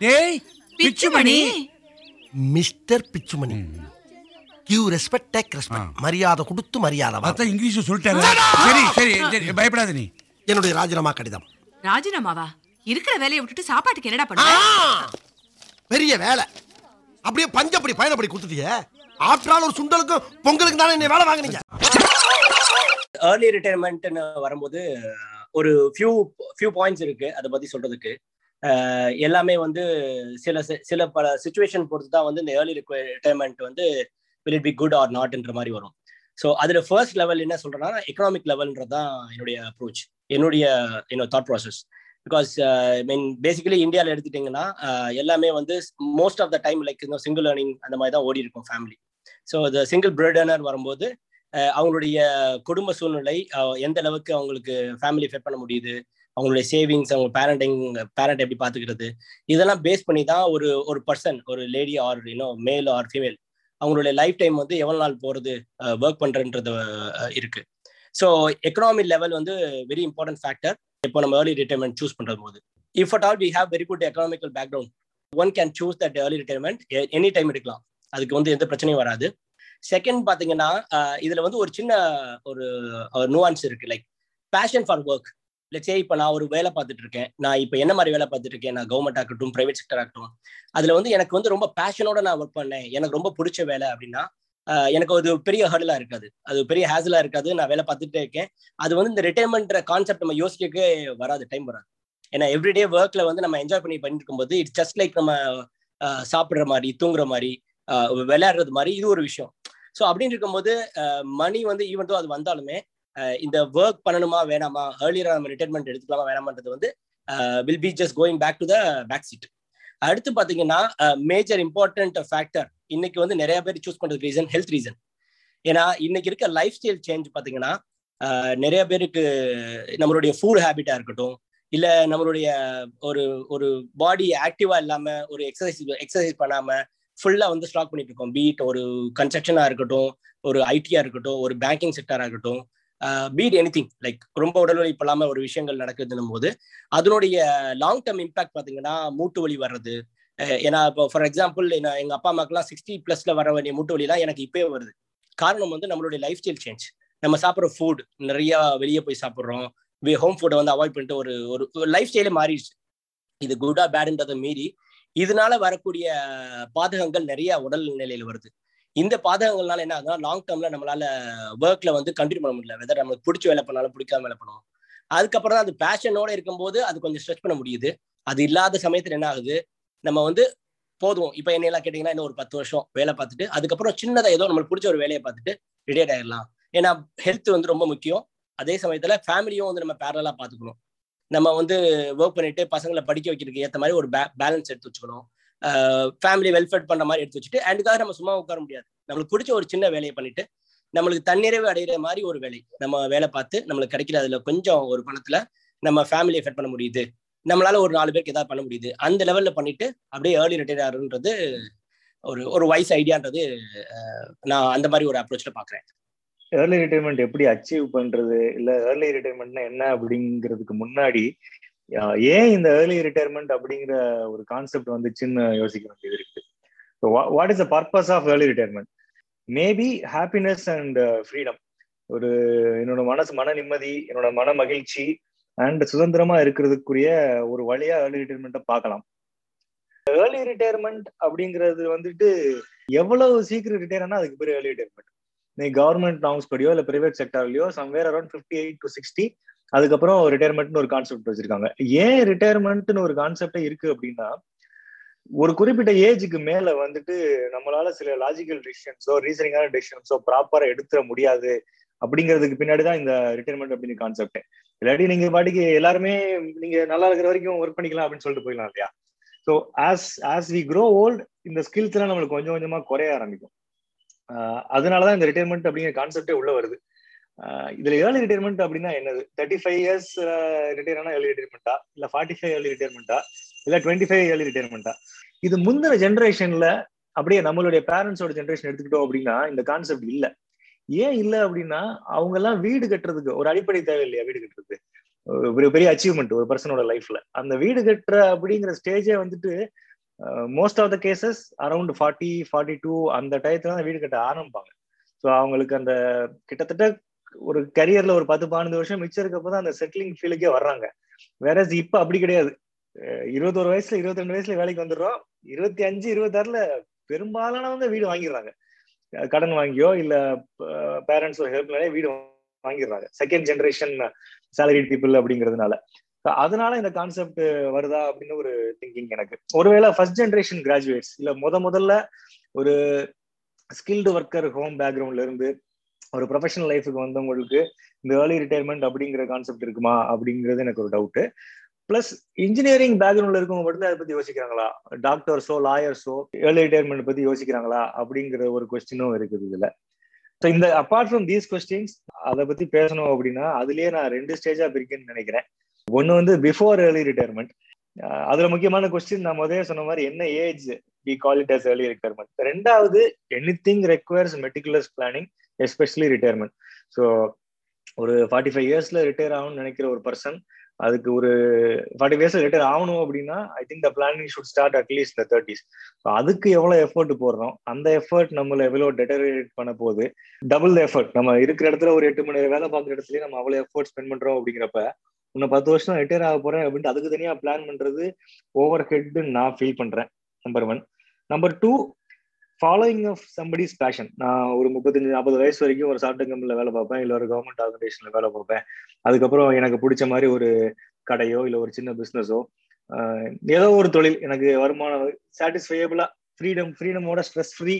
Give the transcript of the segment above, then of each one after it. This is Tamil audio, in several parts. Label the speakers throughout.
Speaker 1: டேய்
Speaker 2: Pichumani.
Speaker 3: Mister Pichumani. Give respect take respect மரியாதை கொடுத்து மரியாதை.
Speaker 1: அதான் இங்கிலீஷ் சொல்லிட்டாரு சரி சரி சரி பயப்படாத நீ.
Speaker 3: என்னுடைய ராஜினாமா கடிதம்.
Speaker 2: ராஜினாமாவா? இருக்கிற வேலையை விட்டுட்டு சாப்பாட்டுக்கு என்னடா! பண்ண?
Speaker 3: பெரிய வேலை. அப்படியே பஞ்சப்படி பயணப்படி கொடுத்துட்டியே. ஆற்றால் ஒரு சுண்டலுக்கும் பொங்கலுக்கு தானே என்ன வேலை வாங்குனீங்க?
Speaker 4: ஏர்லி ரிட்டையர்மெண்ட்னு வரும்போது ஒரு ஃபியூ ஃபியூ பாயிண்ட்ஸ் இருக்கு அதை பத்தி சொல்றதுக்கு. எல்லாமே வந்து சில சில பல சுச்சுவேஷன் பொறுத்து தான் வந்து இந்த ஏர்லி ரிட்டையர்மெண்ட் வந்து will it be good or நாட்ன்ற மாதிரி வரும். ஸோ அதில் ஃபர்ஸ்ட் லெவல் என்ன சொல்கிறேன்னா எக்கனாமிக் லெவல்ன்றது தான் என்னுடைய அப்ரோச் என்னுடைய என்னோட thought process because mean basically இந்தியாவில் எடுத்துட்டிங்கன்னா எல்லாமே வந்து most of the time like இந்த சிங்கிள் ஏர்னிங் அந்த மாதிரி தான் ஓடி இருக்கும் ஃபேமிலி ஸோ இந்த சிங்கிள் பிரெட் வரும்போது அவங்களுடைய குடும்ப சூழ்நிலை எந்த அளவுக்கு அவங்களுக்கு ஃபேமிலி ஃபெட் பண்ண முடியுது அவங்களுடைய சேவிங்ஸ் அவங்க பேரண்டிங் பேரண்ட் எப்படி பார்த்துக்கிறது இதெல்லாம் பேஸ் பண்ணி தான் ஒரு ஒரு பர்சன் ஒரு லேடி ஆர் இன்னும் மேல் ஆர் ஃபீமேல் அவங்களுடைய லைஃப் டைம் வந்து எவ்வளோ நாள் போகிறது ஒர்க் பண்ணுறன்றது இருக்கு. ஸோ எக்கனாமி லெவல் வந்து வெரி இம்பார்ட்டன்ட் ஃபேக்டர் இப்போ நம்ம ஏர்லி ரிட்டைர்மெண்ட் சூஸ் பண்ற போது. If at all we have very good economical background one can choose that early retirement any time எடுக்கலாம். அதுக்கு வந்து எந்த பிரச்சனையும் வராது. செகண்ட் பாத்தீங்கன்னா இதுல வந்து ஒரு சின்ன ஒரு நுவான்ஸ் இருக்கு. லைக் பேஷன் ஃபார் ஒர்க் லட்சே இப்போ நான் ஒரு வேலை பார்த்துட்டு இருக்கேன் நான் இப்போ என்ன மாதிரி வேலை பார்த்துட்டு இருக்கேன் நான் கவர்மெண்ட் ஆகட்டும் பிரைவேட் செக்டர் ஆகட்டும். அதில் வந்து எனக்கு வந்து ரொம்ப பேஷனோட நான் ஒர்க் பண்ணேன். எனக்கு ரொம்ப பிடிச்ச வேலை அப்படின்னா எனக்கு அது பெரிய ஹர்டலாக இருக்காது. அது பெரிய ஹேசலாக இருக்காது. நான் வேலை பார்த்துட்டே இருக்கேன். அது வந்து இந்த ரிட்டைர்மெண்ட் கான்செப்ட் நம்ம யோசிக்கவே வராது. டைம் வராது. ஏன்னா எவ்ரிடே ஒர்க்ல வந்து நம்ம என்ஜாய் பண்ணி பண்ணிட்டு இருக்கும்போது இட்ஸ் ஜஸ்ட் லைக் நம்ம சாப்பிட்ற சாப்பிடுற மாதிரி தூங்குற மாதிரி விளையாடுறது மாதிரி இது ஒரு விஷயம். ஸோ அப்படின்னு இருக்கும்போது மணி வந்து ஈவன் அது வந்தாலுமே இந்த ஒர்க் பண்ணணுமா வேணாமா ஏர்லியர் நம்ம ரிட்டைர்மெண்ட் எடுத்துக்கலாமா வேணாமான்றது வந்து will be just going back to the back seat அடுத்து பார்த்தீங்கன்னா மேஜர் இம்பார்ட்டன்ட் ஃபேக்டர் இன்னைக்கு வந்து நிறைய பேர் சூஸ் பண்ணுறது ரீசன் ஹெல்த் ரீசன் ஏன்னா இன்னைக்கு இருக்க லைஃப் ஸ்டைல் சேஞ்ச் பார்த்தீங்கன்னா நிறைய பேருக்கு நம்மளுடைய ஃபுட் ஹேபிட்டாக இருக்கட்டும் இல்லை நம்மளுடைய ஒரு ஒரு பாடி ஆக்டிவாக இல்லாமல் ஒரு எக்ஸசைஸ் எக்ஸசைஸ் பண்ணாமல் ஃபுல்லாக வந்து ஸ்டாக் பண்ணிட்டு இருக்கோம். பீட் ஒரு கன்ஸ்ட்ரக்ஷனாக இருக்கட்டும் ஒரு ஐடியாக இருக்கட்டும் ஒரு பேங்கிங் செக்டராக இருக்கட்டும் பீட் எனி திங் லைக் ரொம்ப உடல் உழைப்பு இல்லாம ஒரு விஷயங்கள் நடக்குதுன்னும் போது அதனுடைய லாங் டேர்ம் இம்பாக்ட் பாத்தீங்கன்னா மூட்டு வலி வர்றது. Uh, ஏன்னா இப்போ ஃபார் எக்ஸாம்பிள் நான் எங்க அப்பா அம்மாக்கெல்லாம் சிக்ஸ்டி பிளஸ்ல வர வேண்டிய மூட்டு வலிலாம் எனக்கு இப்பவே வருது. காரணம் வந்து நம்மளுடைய லைஃப் ஸ்டைல் சேஞ்ச் நம்ம சாப்பிட்ற ஃபுட் நிறைய வெளியே போய் சாப்பிட்றோம். ஹோம் ஃபுட்டை வந்து அவாய்ட் பண்ணிட்டு ஒரு ஒரு லைஃப் ஸ்டைலே மாறிடுச்சு. இது குட்டா பேடுன்றதை மீறி இதனால வரக்கூடிய பாதகங்கள் நிறைய உடல் நிலையில வருது. இந்த பாதகங்கள்னால என்ன ஆகுதுன்னா லாங் டேர்ம்ல நம்மளால ஒர்க்ல வந்து கண்டினியூ பண்ண முடியல. வெதர் நமக்கு பிடிச்ச வேலை பண்ணாலும் பிடிக்காம வேலை பண்ணுவோம் அதுக்கப்புறம் தான் அது பேஷனோட இருக்கும்போது அது கொஞ்சம் ஸ்ட்ரெச் பண்ண முடியுது. அது இல்லாத சமயத்துல என்ன ஆகுது? நம்ம வந்து போதும். இப்போ என்னையெல்லாம் கேட்டிங்கன்னா இன்னும் ஒரு பத்து வருஷம் வேலை பார்த்துட்டு அதுக்கப்புறம் சின்னதாக ஏதோ நம்மளுக்கு பிடிச்ச ஒரு வேலையை பார்த்துட்டு ரிட்டையர்ட் ஆயிடலாம். ஏன்னா ஹெல்த் வந்து ரொம்ப முக்கியம். அதே சமயத்துல ஃபேமிலியும் வந்து நம்ம பேரலா பார்த்துக்கணும். நம்ம வந்து ஒர்க் பண்ணிட்டு பசங்களை படிக்க வைக்கிறதுக்கு ஏற்ற மாதிரி ஒரு பேலன்ஸ் எடுத்து வச்சுக்கணும். ஃபேமிலி வெல்ஃபேர் பண்ற மாதிரி எடுத்து வச்சுட்டு அதுக்காக நம்ம சும்மா உட்கார முடியாது. நம்மளுக்கு பிடிச்ச ஒரு சின்ன வேலையை பண்ணிட்டு நம்மளுக்கு தன்னிறைவு அடைகிற மாதிரி ஒரு வேலை. நம்ம வேலை பார்த்து நம்மளுக்கு கிடைக்கிற அதுல கொஞ்சம் ஒரு பணத்துல நம்ம ஃபேமிலியை எஃபெக்ட் பண்ண முடியுது. நம்மளால ஒரு நாலு பேருக்கு ஏதாவது பண்ண முடியுது. அந்த லெவல்ல பண்ணிட்டு அப்படியே ஏர்லி ரிட்டையர் ஆகுன்றது ஒரு ஒரு வைஸ் ஐடியான்றது நான் அந்த மாதிரி ஒரு அப்ரோச்ல பாக்குறேன்
Speaker 5: ஏர்லி ரிட்டைர்மெண்ட் எப்படி அச்சீவ் பண்றது? இல்ல ஏர்லி ரிட்டைர்மெண்ட்னா என்ன அப்படிங்கிறதுக்கு முன்னாடி ஏன் இந்த ஏர்லி ரிட்டையர்மெண்ட் அப்படிங்கிற ஒரு கான்செப்ட் வந்துச்சுன்னு யோசிக்க வேண்டியது இருக்கு. What is the purpose of early retirement maybe happiness and freedom ஒரு என்னோட மனசு மன நிம்மதி என்னோட மன மகிழ்ச்சி அண்ட் சுதந்திரமா இருக்கிறதுக்குரிய ஒரு வழியா ஏர்லி ரிட்டையர்மெண்ட்டை பார்க்கலாம். ஏர்லி ரிட்டையர்மெண்ட் அப்படிங்கிறது வந்துட்டு எவ்வளவு சீக்கிரம் ரிட்டையர் ஆனா அதுக்கு பேர் ஏர்லி ரிட்டையர்மெண்ட் நீ கவர்மெண்ட் நார்ம்ஸ் படியோ இல்ல private செக்டர்லயோ somewhere around fifty eight to sixty அதுக்கப்புறம் ரிட்டையர்மெண்ட்னு ஒரு கான்செப்ட் வச்சிருக்காங்க. ஏன் ரிட்டையர்மெண்ட்னு ஒரு கான்செப்டே இருக்கு அப்படின்னா ஒரு குறிப்பிட்ட ஏஜுக்கு மேல வந்துட்டு நம்மளால சில லாஜிக்கல் டிசிஷன்ஸோ ரீசனிங்கான டிசிஷன்ஸோ ப்ராப்பரா எடுத்துட முடியாது அப்படிங்கிறதுக்கு பின்னாடி தான் இந்த ரிட்டைர்மெண்ட் அப்படின்னு கான்செப்ட் இல்லாட்டி நீங்க பாட்டுக்கு எல்லாருமே நீங்க நல்லா இருக்கிற வரைக்கும் ஒர்க் பண்ணிக்கலாம் அப்படின்னு சொல்லிட்டு போயிடலாம் இல்லையா? So as as we grow old இந்த ஸ்கில்ஸ் எல்லாம் நம்மளுக்கு கொஞ்சம் கொஞ்சமா குறைய ஆரம்பிக்கும். அதனாலதான் இந்த ரிட்டைர்மெண்ட் அப்படிங்கிற கான்செப்டே உள்ள வருது. இதுல ஏர்லி ரிட்டைர்மெண்ட் அப்படின்னா என்னது? தேர்ட்டி ஃபைவ் இயர்ஸ் ரிட்டையர் ஆனா ஏர்லி ரிட்டைர்மெண்டா இல்ல ஃபார்ட்டி ஃபைவ் ஏர்லி ரிட்டைர்மெண்டா இல்ல டுவெண்ட்டி ஃபைவ் ஏர்லி ரிட்டைர்மெண்டா இது முந்தின ஜென்ரேஷன்ல அப்படியே நம்மளுடைய பேரண்ட்ஸோட ஜென்ரேஷன் எடுத்துக்கிட்டோம் அப்படின்னா இந்த கான்செப்ட் இல்ல. ஏன் இல்ல அப்படின்னா அவங்க எல்லாம் வீடு கட்டுறதுக்கு ஒரு அடிப்படை தேவை இல்லையா வீடு கட்டுறது? ஒரு பெரிய அச்சீவ்மெண்ட் ஒரு பர்சனோட லைஃப்ல அந்த வீடு கட்டுற அப்படிங்கிற ஸ்டேஜே வந்துட்டு most of the cases around forty forty two அந்த டயத்துல தான் வீடு கட்ட ஆரம்பிப்பாங்க. ஸோ அவங்களுக்கு அந்த கிட்டத்தட்ட ஒரு கரியர்ல ஒரு பத்து பன்னெண்டு வருஷம் மிச்சம் இருக்கப்போ தான் அந்த செட்டிலிங் ஃபீலுக்கே வர்றாங்க. வேற இப்ப அப்படி கிடையாது. இருபத்தோரு இருபத்தொரு வயசுல இருபத்தி ரெண்டு வயசுல வேலைக்கு வந்துடுறோம். இருபத்தி அஞ்சு இருபத்தாறுல பெரும்பாலானவங்க வீடு வாங்கிடுறாங்க. கடன் வாங்கியோ இல்ல பேரண்ட்ஸோ ஹெல்ப்னாலே வீடு வாங்கிடுறாங்க. செகண்ட் ஜென்ரேஷன் சேலரி பீப்புள் அப்படிங்கிறதுனால. அதனால இந்த கான்செப்ட் வருதா அப்படின்னு ஒரு திங்கிங் எனக்கு. ஒருவேளை ஃபர்ஸ்ட் ஜென்ரேஷன் கிராஜுவேட்ஸ் இல்ல முத முதல்ல ஒரு ஸ்கில்டு ஒர்க்கர் ஹோம் பேக்ரவுண்ட்ல இருந்து ஒரு ப்ரொஃபஷனல் லைஃபுக்கு வந்தவங்களுக்கு இந்த ஏர்லி ரிட்டையர்மெண்ட் அப்படிங்கிற கான்செப்ட் இருக்குமா அப்படிங்கிறது எனக்கு ஒரு டவுட்டு பிளஸ் இன்ஜினியரிங் பேக்ரவுண்ட்ல இருக்கவங்க மட்டும் அதை பத்தி யோசிக்கிறாங்களா? டாக்டர்ஸோ லாயர்ஸோ ஏர்லி ரிட்டையர்மெண்ட் பத்தி யோசிக்கிறாங்களா? அப்படிங்கிற ஒரு கொஸ்டினும் இருக்குது இதுல. ஸோ இந்த அப்பார்ட் ஃப்ரம் தீஸ் கொஸ்டின்ஸ் அதை பத்தி பேசணும் அப்படின்னா அதுலயே நான் ரெண்டு ஸ்டேஜா பிரிக்குன்னு நினைக்கிறேன். ஒன்னு வந்து பிஃபோர் ஏர்லி ரிட்டையர்மெண்ட் அதுல முக்கியமான கொஸ்டின் நான் முதல்ல சொன்ன மாதிரி என்ன age we call it as early retirement ரெண்டாவது any thing requires meticulous planning especially retirement so ஒரு ஃபார்ட்டி ஃபைவ் இயர்ஸ்ல ரிட்டையர் ஆகணும்னு நினைக்கிற ஒரு பர்சன் அதுக்கு ஒரு ஃபார்ட்டி இயர்ஸ்ல ரிட்டையர் ஆகணும் அப்படின்னா I think the planning should start at least இந்த தேர்ட்டிஸ் ஸோ அதுக்கு எவ்வளோ எஃபர்ட் போடுறோம்? அந்த எஃபர்ட் நம்மள எவ்வளோ டெட்டரேட் பண்ண போகுது? டபுள் எஃபர்ட் நம்ம இருக்கிற இடத்துல ஒரு எட்டு மணி நேரம் வேலை பார்க்குற இடத்துலயே நம்ம அவ்வளோ எஃபர்ட் ஸ்பெண்ட் பண்றோம் அப்படிங்கிறப்ப இன்னும் பத்து வருஷம் ரிட்டையர் ஆக போறேன் அப்படின்ட்டு அதுக்கு தனியாக பிளான் பண்றது ஓவர் ஹெட்னு நான் ஃபீல் பண்றேன். Number one number two following of somebody's passion நான் ஒரு முப்பத்தஞ்சு நாற்பது வயசு வரைக்கும் ஒரு சாஃப்ட்வேர் கம்பெனியில் வேலை பார்ப்பேன் இல்லை ஒரு கவர்மெண்ட் ஆர்கனைசேஷன்ல வேலை பார்ப்பேன். அதுக்கப்புறம் எனக்கு பிடிச்ச மாதிரி ஒரு கடையோ இல்லை ஒரு சின்ன பிஸ்னஸோ ஏதோ ஒரு தொழில். எனக்கு வருமானம் சாட்டிஸ்ஃபையபிளா ஃப்ரீடம் ஃப்ரீடமோட ஸ்ட்ரெஸ் ஃப்ரீ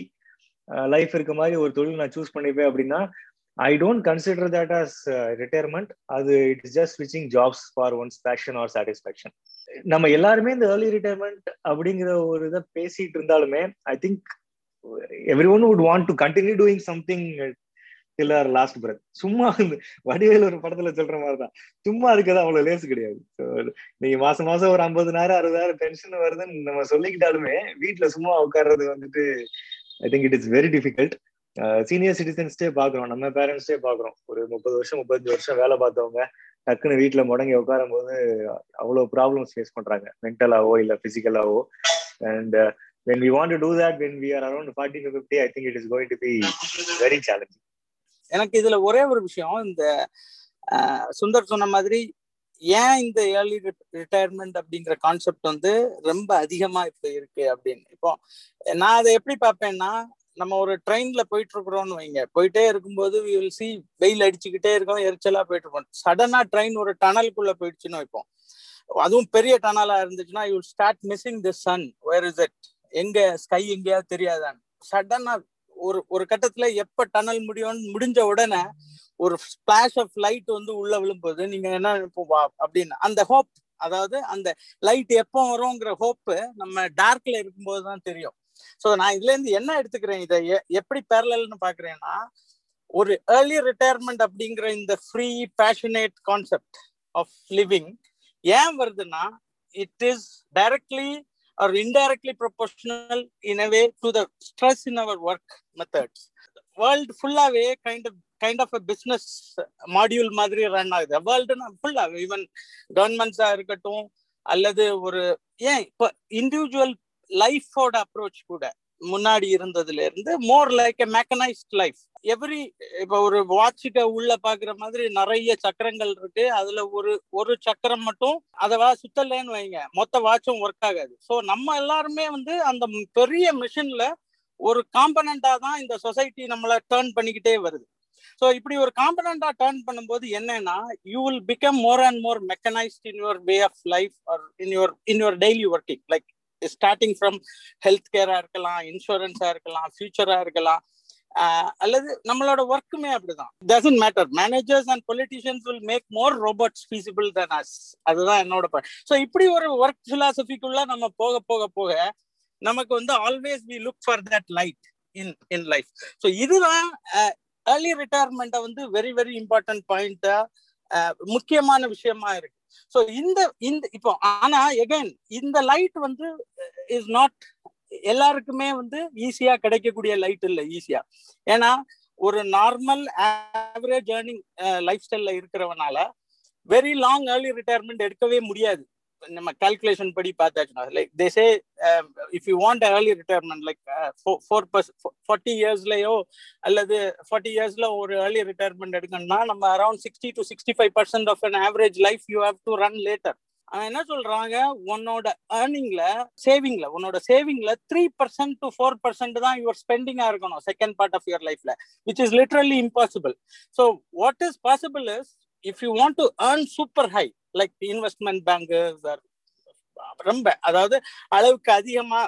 Speaker 5: லைஃப் இருக்க மாதிரி ஒரு தொழில் நான் சூஸ் பண்ணிப்பேன் அப்படின்னா I don't consider that as retirement அது it is just switching jobs for one's passion or satisfaction நம்ம எல்லாருமே இந்த ஏர்லி ரிட்டையர்மெண்ட் அப்படிங்கிற ஒரு இதை பேசிட்டு இருந்தாலுமே I think every one would want to continue doing something till our last breath சும்மா வடிவேல் ஒரு படத்துல சொல்ற மாதிரிதான். சும்மா இருக்கிறது அவ்வளவு லேசு கிடையாது. நீங்க மாசம் மாசம் ஒரு ஐம்பதுனாயிரம் அறுபதாயிரம் பென்ஷன் வருதுன்னு நம்ம சொல்லிக்கிட்டாலுமே வீட்டுல சும்மா உட்கார்றது வந்துட்டு I think it is very difficult senior சிட்டிசன்ஸ்டே பாக்குறோம். நம்ம பேரண்ட்ஸ்டே பாக்குறோம். ஒரு முப்பது வருஷம் முப்பத்தஞ்சு வருஷம் வேலை பார்த்தவங்க டக்குன்னு வீட்டுல முடங்கி உட்காரும் போது அவ்வளவு ப்ராப்ளம்ஸ் ஃபேஸ் பண்றாங்க. மென்டலாவோ இல்ல பிசிக்கலாவோ and when we want to do that when we are around 40 to 50 i think it is going to be very challenging.
Speaker 6: எனக்கு இதுல ஒரே ஒரு விஷயம் இந்த சுந்தர் சொன்ன மாதிரி ஏன் இந்த ஏர்லி ரிட்டையர்மெண்ட் அப்படிங்கிற கான்செப்ட் வந்து ரொம்ப அதிகமா இப்ப இருக்கு அப்படின்னு. இப்போ நான் அதை எப்படி பார்ப்பேன்னா நம்ம ஒரு ட்ரெயின்ல போயிட்டு இருக்கிறோம்னு வைங்க. போயிட்டே இருக்கும்போது வில் சி வெயில் அடிச்சுக்கிட்டே இருக்கோம் எரிச்சலா போயிட்டு இருப்போம் சடனா ட்ரெயின் ஒரு டனலுக்குள்ள போயிடுச்சுன்னு வைப்போம். அதுவும் பெரிய டனலா இருந்துச்சுன்னா you start missing the sun where is it எங்க ஸ்கை எங்கேயாவது தெரியாதான் சடனா ஒரு ஒரு கட்டத்துல எப்ப டனல் முடியும்னு முடிஞ்ச உடனே ஒரு ஸ்பிளாஷ் ஆஃப் லைட் வந்து உள்ள விழும்போது நீங்க என்ன வா அப்படின்னு. அந்த ஹோப் அதாவது அந்த லைட் எப்போ வரும்ங்கிற ஹோப்பு நம்ம டார்க்ல இருக்கும்போது தான் தெரியும். ஸோ நான் இதுல இருந்து என்ன எடுத்துக்கிறேன் இதை எப்படி பேரலல்னு பாக்குறேன்னா ஒரு ஏர்லி ரிட்டையர்மெண்ட் அப்படிங்கிற இந்த free passionate concept of living ஏன் வருதுன்னா it is directly or indirectly proportional in a way to the stress in our work methods. World ஃபுல்லாவே kind of kind of a business module மாதிரி ரன் ஆகுது வேர்ல்டுனா ஃபுல்லாக ஈவன் கவர்மெண்ட்ஸா இருக்கட்டும் அல்லது ஒரு ஏன் இப்போ இண்டிவிஜுவல் லைஃபோட அப்ரோச் கூட முன்னாடி இருந்ததுல இருந்து more like a mechanised life every இப்போ ஒரு வாட்சுக்கு உள்ள பாக்குற மாதிரி நிறைய சக்கரங்கள் இருக்கு. அதுல ஒரு ஒரு சக்கரம் மட்டும் அதை சுத்தலன்னு வைங்க. மொத்த வாட்சும் ஒர்க் ஆகாது. ஸோ நம்ம எல்லாருமே வந்து அந்த பெரிய மிஷின்ல ஒரு காம்பனண்டா தான் இந்த சொசைட்டி நம்மளை டேர்ன் பண்ணிக்கிட்டே வருது. ஸோ இப்படி ஒரு காம்பனண்டா டேர்ன் பண்ணும்போது என்னன்னா you will become more and more mechanised in your way of life or in your in your daily working like starting from health கேரா இருக்கலாம் இன்சூரன்ஸா இருக்கலாம் ஃபியூச்சரா இருக்கலாம். அல்லது நம்மளோட ஒர்க்குமே அப்படிதான். Doesn't matter managers and politicians will make more robots feasible than us அதுதான் என்னோட ஸோ இப்படி ஒரு ஒர்க் ஃபிலாசபிக்குள்ள நம்ம போக போக போக நமக்கு வந்து always we look for that light in in life so இதுதான் ஏர்லி ரிட்டையர்மெண்ட்டை வந்து வெரி வெரி இம்பார்ட்டன்ட் பாயிண்ட்டாக முக்கியமான விஷயமா இருக்கு. ஸோ இந்த இந்த இப்போ ஆனா எகைன் இந்த லைட் வந்து இஸ் நாட் எல்லாருக்குமே வந்து ஈஸியா கிடைக்கக்கூடிய லைட் இல்லை ஈஸியா ஏன்னா ஒரு நார்மல் ஆவரேஜ் ஏர்னிங் லைஃப் ஸ்டைல்ல இருக்கிறவனால வெரி லாங் ஏர்லி ரிட்டையர்மெண்ட் எடுக்கவே முடியாது. நம்ம கால்குலேஷன் படி பார்த்தாச்சுன்னா like they say if you want early retirement like four purse forty இயர்ஸ்லயோ அல்லது ஃபார்ட்டி இயர்ஸ்ல ஒரு ஏர்லி ரிட்டையர்மெண்ட் எடுக்கணும்னா நம்ம around sixty to sixty five percent of an average life you have to run later அவன் என்ன சொல்றாங்க? உன்னோட ஏர்னிங்ல சேவிங்ல உன்னோட சேவிங்ல three percent to four percent தான் யுவர் ஸ்பெண்டிங்கா இருக்கணும் செகண்ட் பார்ட் ஆஃப் யுவர் லைஃப்ல which is literally impossible so what is possible is if you want to earn super high like investment bankers ரொம்ப அதாவது அளவுக்கு அதிகமா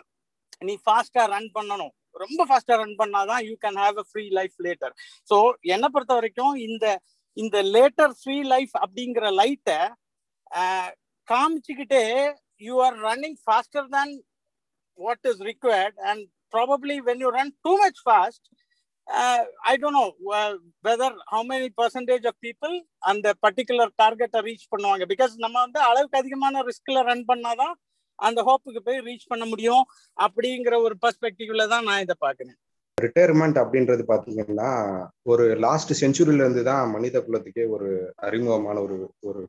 Speaker 6: நீ ஃபாஸ்டா ரன் பண்ணணும். ரொம்ப ஃபாஸ்டா ரன் பண்ணாதான் you can have a free life later so என்னை பொறுத்த வரைக்கும் இந்த இந்த லேட்டர் ஃப்ரீ லைஃப் அப்படிங்கிற லைட்டை காமிச்சுக்கிட்டே you are running faster than what is required and probably when you run too much fast Uh, I know know whether how many percentage of people அந்த பர்டிகுலர் டார்கெட்டை ரீச் பண்ணுவாங்க. பிகாஸ் நம்ம வந்து அளவுக்கு அதிகமான ரிஸ்க்ல ரன் பண்ணாதான் அந்த ஹோப்புக்கு போய் ரீச் பண்ண முடியும். அப்படிங்கிற ஒரு பர்ஸ்பெக்டிவ்ல தான் நான் இதை பாக்குறேன்
Speaker 7: ரிட்டையர்மெண்ட் அப்படின்றது பாத்தீங்கன்னா ஒரு லாஸ்ட் செஞ்சுரியில இருந்து தான் மனித குலத்துக்கே ஒரு அறிமுகமான ஒரு ஒரு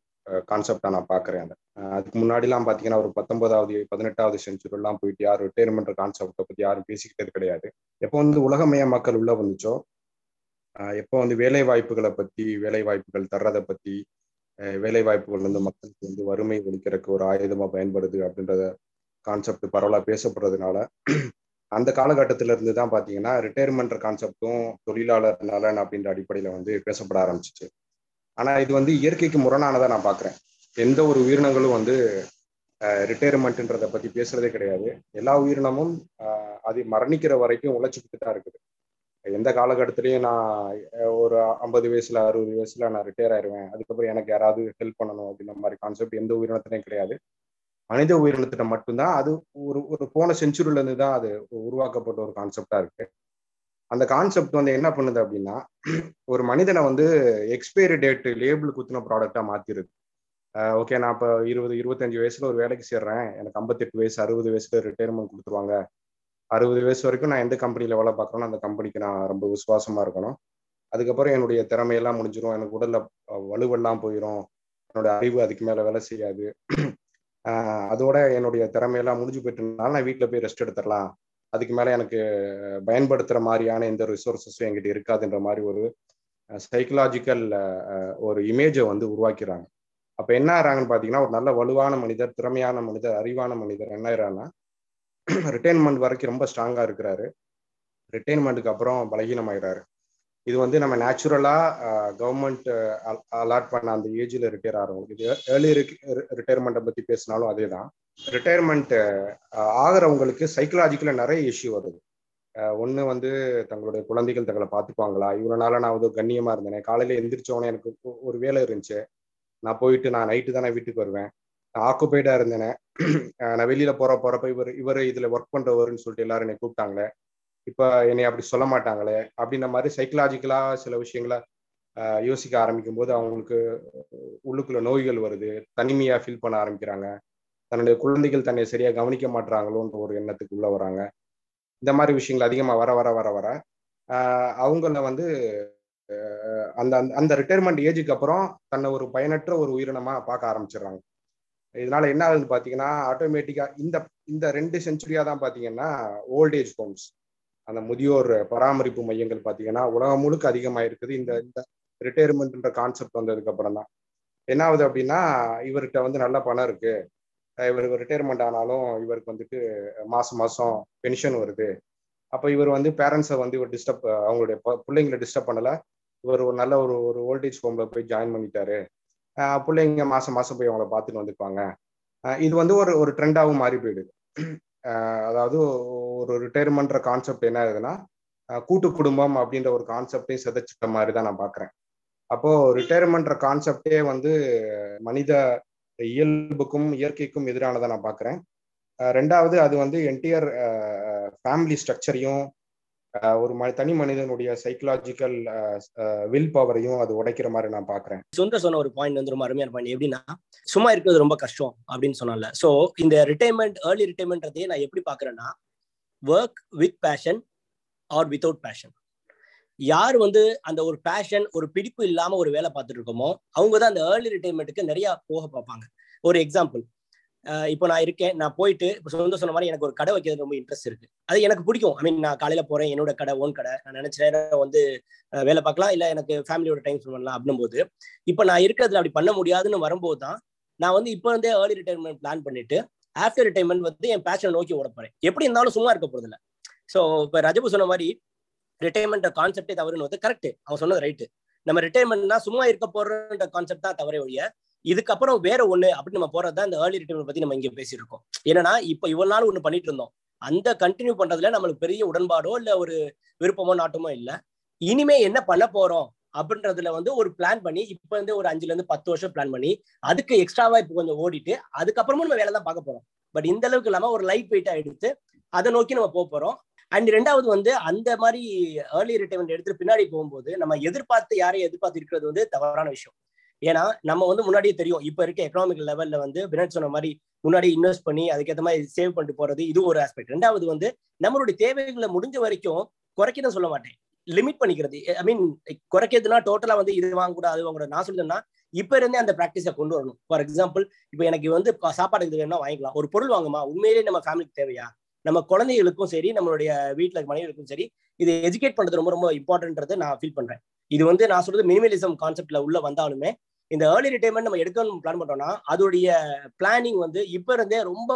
Speaker 7: கான்செப்டா நான் பாக்குறேன் அதை. அதுக்கு முன்னாடிலாம் பாத்தீங்கன்னா ஒரு பத்தொன்பதாவது பதினெட்டாவது செஞ்சுரி எல்லாம் போயிட்டு யாரும் ரிட்டையர்மெண்ட் கான்செப்டை பத்தி யாரும் பேசிக்கிட்டது கிடையாது. எப்போ வந்து உலகமய மக்கள் உள்ள வந்துச்சோ எப்போ வந்து வேலை வாய்ப்புகளை பத்தி வேலை வாய்ப்புகள் தர்றதை பத்தி வேலை வாய்ப்புகள் வந்து மக்களுக்கு வந்து வறுமை ஒழிக்கிறதுக்கு ஒரு ஆயுதமா பயன்படுது அப்படின்றத கான்செப்ட் பரவலா பேசப்படுறதுனால அந்த காலகட்டத்தில இருந்து தான் பாத்தீங்கன்னா ரிட்டையர்மெண்ட் கான்செப்டும் தொழிலாளர் நலன் அப்படின்ற அடிப்படையில வந்து பேசப்பட ஆரம்பிச்சிச்சு. ஆனா இது வந்து இயற்கைக்கு முரணானதை நான் பாக்குறேன். எந்த ஒரு உயிரினங்களும் வந்து ரிட்டையர்மெண்ட்ன்றத பத்தி பேசுறதே கிடையாது. எல்லா உயிரினமும் அது மரணிக்கிற வரைக்கும் உழைச்சிக்கிட்டு தான் இருக்குது. எந்த காலகட்டத்திலையும் நான் ஒரு ஐம்பது வயசுல அறுபது வயசுல நான் ரிட்டையர் ஆயிடுவேன் அதுக்கப்புறம் எனக்கு யாராவது ஹெல்ப் பண்ணணும் அப்படின்ற மாதிரி கான்செப்ட் எந்த உயிரினத்திலையும் கிடையாது. மனித உயிரினத்திட்ட மட்டும்தான் அது ஒரு ஒரு போன செஞ்சுரியிலேருந்து தான் அது உருவாக்கப்பட்ட ஒரு கான்செப்டா இருக்கு. அந்த கான்செப்ட் வந்து என்ன பண்ணுது அப்படின்னா ஒரு மனிதனை வந்து எக்ஸ்பைரி டேட் லேபிள் குத்தின ப்ராடக்டா மாத்திருது. ஓகே நான் இப்போ இருபது இருபத்தஞ்சு வயசுல ஒரு வேலைக்கு சேர்றேன். எனக்கு ஐம்பத்தெட்டு வயசு அறுபது வயசுல ரிட்டையர்மெண்ட் கொடுத்துருவாங்க. அறுபது வயசு வரைக்கும் நான் எந்த கம்பெனியில் வேலை பார்க்குறேனோ அந்த கம்பெனிக்கு நான் ரொம்ப விசுவாசமா இருக்கணும். அதுக்கப்புறம் என்னுடைய திறமையெல்லாம் முடிஞ்சிடும் எனக்கு உடல்ல வலுவெல்லாம் போயிடும் என்னோட அறிவு அதுக்கு மேலே வேலை செய்யாது. அதோட என்னுடைய திறமையெல்லாம் முடிஞ்சு போயிட்டுனால நான் வீட்டில் போய் ரெஸ்ட் எடுத்துடலாம். அதுக்கு மேலே எனக்கு பயன்படுத்துகிற மாதிரியான எந்த ரிசோர்ஸஸும் என்கிட்ட இருக்காதுன்ற மாதிரி ஒரு சைக்கலாஜிக்கல் ஒரு இமேஜை வந்து உருவாக்கிறாங்க. அப்போ என்ன ஆகிறாங்கன்னு பார்த்தீங்கன்னா ஒரு நல்ல வலுவான மனிதர் திறமையான மனிதர் அறிவான மனிதர் என்ன ஆகிறாங்கன்னா ரிட்டைர்மெண்ட் வரைக்கும் ரொம்ப ஸ்ட்ராங்காக இருக்கிறாரு. ரிட்டைர்மெண்ட்டுக்கு அப்புறம் பலகீனமாயிறாரு இது வந்து நம்ம நேச்சுரலாக கவர்மெண்ட் அலாட் பண்ண அந்த ஏஜில் ரிட்டையர் ஆகிறோம் இது ஏர்லி ரிட்டையர்மெண்ட்டை பற்றி பேசினாலும் அதே தான் ரிட்டையர்மெண்ட் ஆகிறவங்களுக்கு சைக்கலாஜிக்கலாக நிறைய இஷ்யூ வருது. ஒன்று வந்து தங்களுடைய குழந்தைகள் தங்களை பார்த்துப்பாங்களா? இவ்வளோ நாளாக நான் வந்து கண்ணியமாக இருந்தேன்? காலையில் எந்திரிச்சோன்னே எனக்கு ஒரு வேலை இருந்துச்சு. நான் போயிட்டு நான் நைட்டு தானே வீட்டுக்கு வருவேன். நான் ஆக்குபைடாக இருந்தேனே. நான் வெளியில் போகிற போகிறப்ப இவர் இவர் இதில் ஒர்க் பண்ணுறவருன்னு சொல்லிட்டு எல்லாரும் என்னை கூப்பிட்டாங்களே. இப்போ என்னை அப்படி சொல்ல மாட்டாங்களே? அப்படின்ற மாதிரி சைக்கலாஜிக்கலாக சில விஷயங்களை யோசிக்க ஆரம்பிக்கும் போது அவங்களுக்கு உள்ளுக்குள்ள நோய்கள் வருது. தனிமையாக ஃபீல் பண்ண ஆரம்பிக்கிறாங்க. தன்னுடைய குழந்தைகள் தன்னை சரியா கவனிக்க மாட்டாங்களோன்ற ஒரு எண்ணத்துக்கு உள்ள வராங்க. இந்த மாதிரி விஷயங்கள் அதிகமா வர வர வர வர அவங்கள வந்து அந்த அந்த ரிட்டையர்மெண்ட் ஏஜுக்கு அப்புறம் தன்னை ஒரு பயனற்ற ஒரு உயிரினமா பார்க்க ஆரம்பிச்சிடுறாங்க. இதனால என்ன ஆகுது பாத்தீங்கன்னா ஆட்டோமேட்டிக்கா இந்த இந்த ரெண்டு செஞ்சுரியா தான் பாத்தீங்கன்னா ஓல்டேஜ் ஹோம்ஸ் அந்த முதியோர் பராமரிப்பு மையங்கள் பாத்தீங்கன்னா உலகம் முழுக்க அதிகமாக இருக்குது இந்த இந்த ரிட்டையர்மெண்ட்ன்ற கான்செப்ட் வந்ததுக்கு அப்புறம் தான் என்ன ஆகுது அப்படின்னா இவர்கிட்ட வந்து நல்ல பணம் இருக்கு. இவருக்கு ரிட்டையர்மெண்ட் ஆனாலும் இவருக்கு வந்துட்டு மாசம் மாசம் பென்ஷன் வருது. அப்போ இவர் வந்து பேரண்ட்ஸை வந்து இவர் டிஸ்டர்ப் அவங்களுடைய பிள்ளைங்களை டிஸ்டர்ப் பண்ணலை. இவர் ஒரு நல்ல ஒரு ஒரு ஓல்டேஜ் ஹோமில் போய் ஜாயின் பண்ணிட்டாரு. பிள்ளைங்க மாதம் மாதம் போய் அவங்கள பார்த்துட்டு வந்துருப்பாங்க இது வந்து ஒரு ஒரு ட்ரெண்டாகவும் மாறி போயிடுது. அதாவது ஒரு ரிட்டையர்மெண்ட்ற கான்செப்ட் என்ன ஆகுதுன்னா கூட்டு குடும்பம் அப்படின்ற ஒரு கான்செப்டையும் சிதைச்சிட்ட மாதிரி தான் நான் பார்க்குறேன் அப்போ ரிட்டையர்மெண்ட்ற கான்செப்டே வந்து மனித இயல்புக்கும் இயற்கைக்கும் எதிரானதை நான் பார்க்குறேன். ரெண்டாவது அது வந்து என்டையர் ஃபேமிலி ஸ்ட்ரக்சரையும் ஒரு ம தனி மனிதனுடைய சைக்கலாஜிக்கல் வில் பவரையும் அது உடைக்கிற மாதிரி நான் பாக்குறேன்
Speaker 4: சுந்தர் சொன்ன ஒரு பாயிண்ட் வந்து ரொம்ப அருமையான பாயிண்ட் எப்படின்னா சும்மா இருக்கிறது ரொம்ப கஷ்டம் அப்படின்னு சொன்னால ஸோ இந்த ரிட்டைர்மெண்ட் ஏர்லி ரிட்டைர்மெண்ட்றதையே நான் எப்படி பாக்குறேன்னா work with passion or without passion யார் வந்து அந்த ஒரு பேஷன் ஒரு பிடிப்பு இல்லாம ஒரு வேலை பார்த்துட்டு இருக்கோமோ அவங்க தான் அந்த ஏர்லி ரிட்டைர்மெண்ட்டுக்கு நிறைய போக பார்ப்பாங்க. ஒரு எக்ஸாம்பிள் இப்போ நான் இருக்கேன் நான் போயிட்டு இப்போ சொந்த சொன்ன மாதிரி எனக்கு ஒரு கடை வைக்கிறது ரொம்ப இன்ட்ரெஸ்ட் இருக்கு. அது எனக்கு பிடிக்கும். ஐ மீன் நான் காலையில போறேன் என்னோட கடை ஓன் கடை. நான் நினைச்ச நேரம் வந்து வேலை பார்க்கலாம். இல்லை எனக்கு ஃபேமிலியோட டைம் ஸ்பெண்ட் பண்ணலாம் அப்படின்னும் போது இப்போ நான் இருக்கிறதுல அப்படி பண்ண முடியாதுன்னு வரும்போது தான் நான் வந்து இப்போ இருந்தே ஏர்லி ரிட்டைர்மெண்ட் பிளான் பண்ணிட்டு ஆஃப்டர் ரிட்டைர்மெண்ட் வந்து என் பேஷனை நோக்கி ஓட போறேன். எப்படி இருந்தாலும் சும்மா இருக்க போறது ஸோ இப்போ ரஜபு சொன்ன மாதிரி ரிட்டைர்மெண்ட் கான்செப்டே தவறுன்னு வந்து கரெக்ட் அவன் சொன்னது ரைட்டு நம்ம ரிட்டைர்மெண்ட்னா சும்மா இருக்க போறோன்ற கான்செப்ட் தான் தவறே ஒழிய இதுக்கப்புறம் வேற ஒண்ணு அப்படின்னு நம்ம போறது தான் இந்த ஏர்லி ரிட்டைர்மெண்ட் பத்தி நம்ம இங்க பேசியிருக்கோம். என்னன்னா இப்போ இவ்வளவு நாள் ஒண்ணு பண்ணிட்டு இருந்தோம். அந்த கண்டினியூ பண்றதுல நம்மளுக்கு பெரிய உடன்பாடோ இல்ல ஒரு விருப்பமோ நாட்டமோ இல்ல. இனிமே என்ன பண்ண போறோம் அப்படின்றதுல வந்து ஒரு பிளான் பண்ணி இப்ப வந்து ஒரு அஞ்சுல இருந்து பத்து வருஷம் பிளான் பண்ணி அதுக்கு எக்ஸ்ட்ராவா இப்போ கொஞ்சம் ஓடிட்டு அதுக்கப்புறமும் நம்ம வேலை தான் பார்க்க போறோம். பட் இந்த அளவுக்கு இல்லாம ஒரு லைட் வெயிட்டா எடுத்து அதை நோக்கி நம்ம போக போறோம். அண்ட் ரெண்டாவது வந்து அந்த மாதிரி ஏர்லி ரிட்டைர்மெண்ட் எடுத்துட்டு பின்னாடி போகும்போது நம்ம எதிர்பார்த்து யாரையும் எதிர்பார்த்து இருக்கிறது வந்து தவறான விஷயம். ஏன்னா நம்ம வந்து முன்னாடியே தெரியும். இப்ப இருக்க எக்கனாமிக் லெவல்ல வந்து வினட் சொன்ன மாதிரி முன்னாடி இன்வெஸ்ட் பண்ணி அதுக்கேற்ற மாதிரி சேவ் பண்ணிட்டு போறது இது ஒரு ஆஸ்பெக்ட் ரெண்டாவது வந்து நம்மளுடைய தேவைகளை முடிஞ்ச வரைக்கும் குறைக்கணும் சொல்ல மாட்டேன். லிமிட் பண்ணிக்கிறது. ஐ மீன் குறைக்கிறதுனா டோட்டலா வந்து இது வாங்கக்கூடாது அது வாங்கக்கூடாது. நான் சொல்றேன்னா இப்ப இருந்தே அந்த ப்ராக்டிஸை கொண்டு வரணும். ஃபார் எக்ஸாம்பிள் இப்போ எனக்கு வந்து ப- சாப்பாடு இது வேணும்னா வாங்கிக்கலாம். ஒரு பொருள் வாங்குமா? உண்மையிலேயே நம்ம ஃபேமிலிக்கு தேவையா? நம்ம குழந்தைகளுக்கும் சரி நம்மளுடைய வீட்டுல மனைவிகளுக்கும் சரி இது எஜுகேட் பண்றது ரொம்ப ரொம்ப இம்பார்ட்டன்றது நான் ஃபீல் பண்றேன். இது வந்து நான் சொல்றது மினிமலிசம் கான்செப்ட்ல உள்ள வந்தாலுமே இந்த ஏர்லி ரிட்டைர்மெண்ட் நம்ம எடுக்கணும்னு பிளான் பண்றோம்னா அதோடைய பிளானிங் வந்து இப்ப இருந்தே ரொம்ப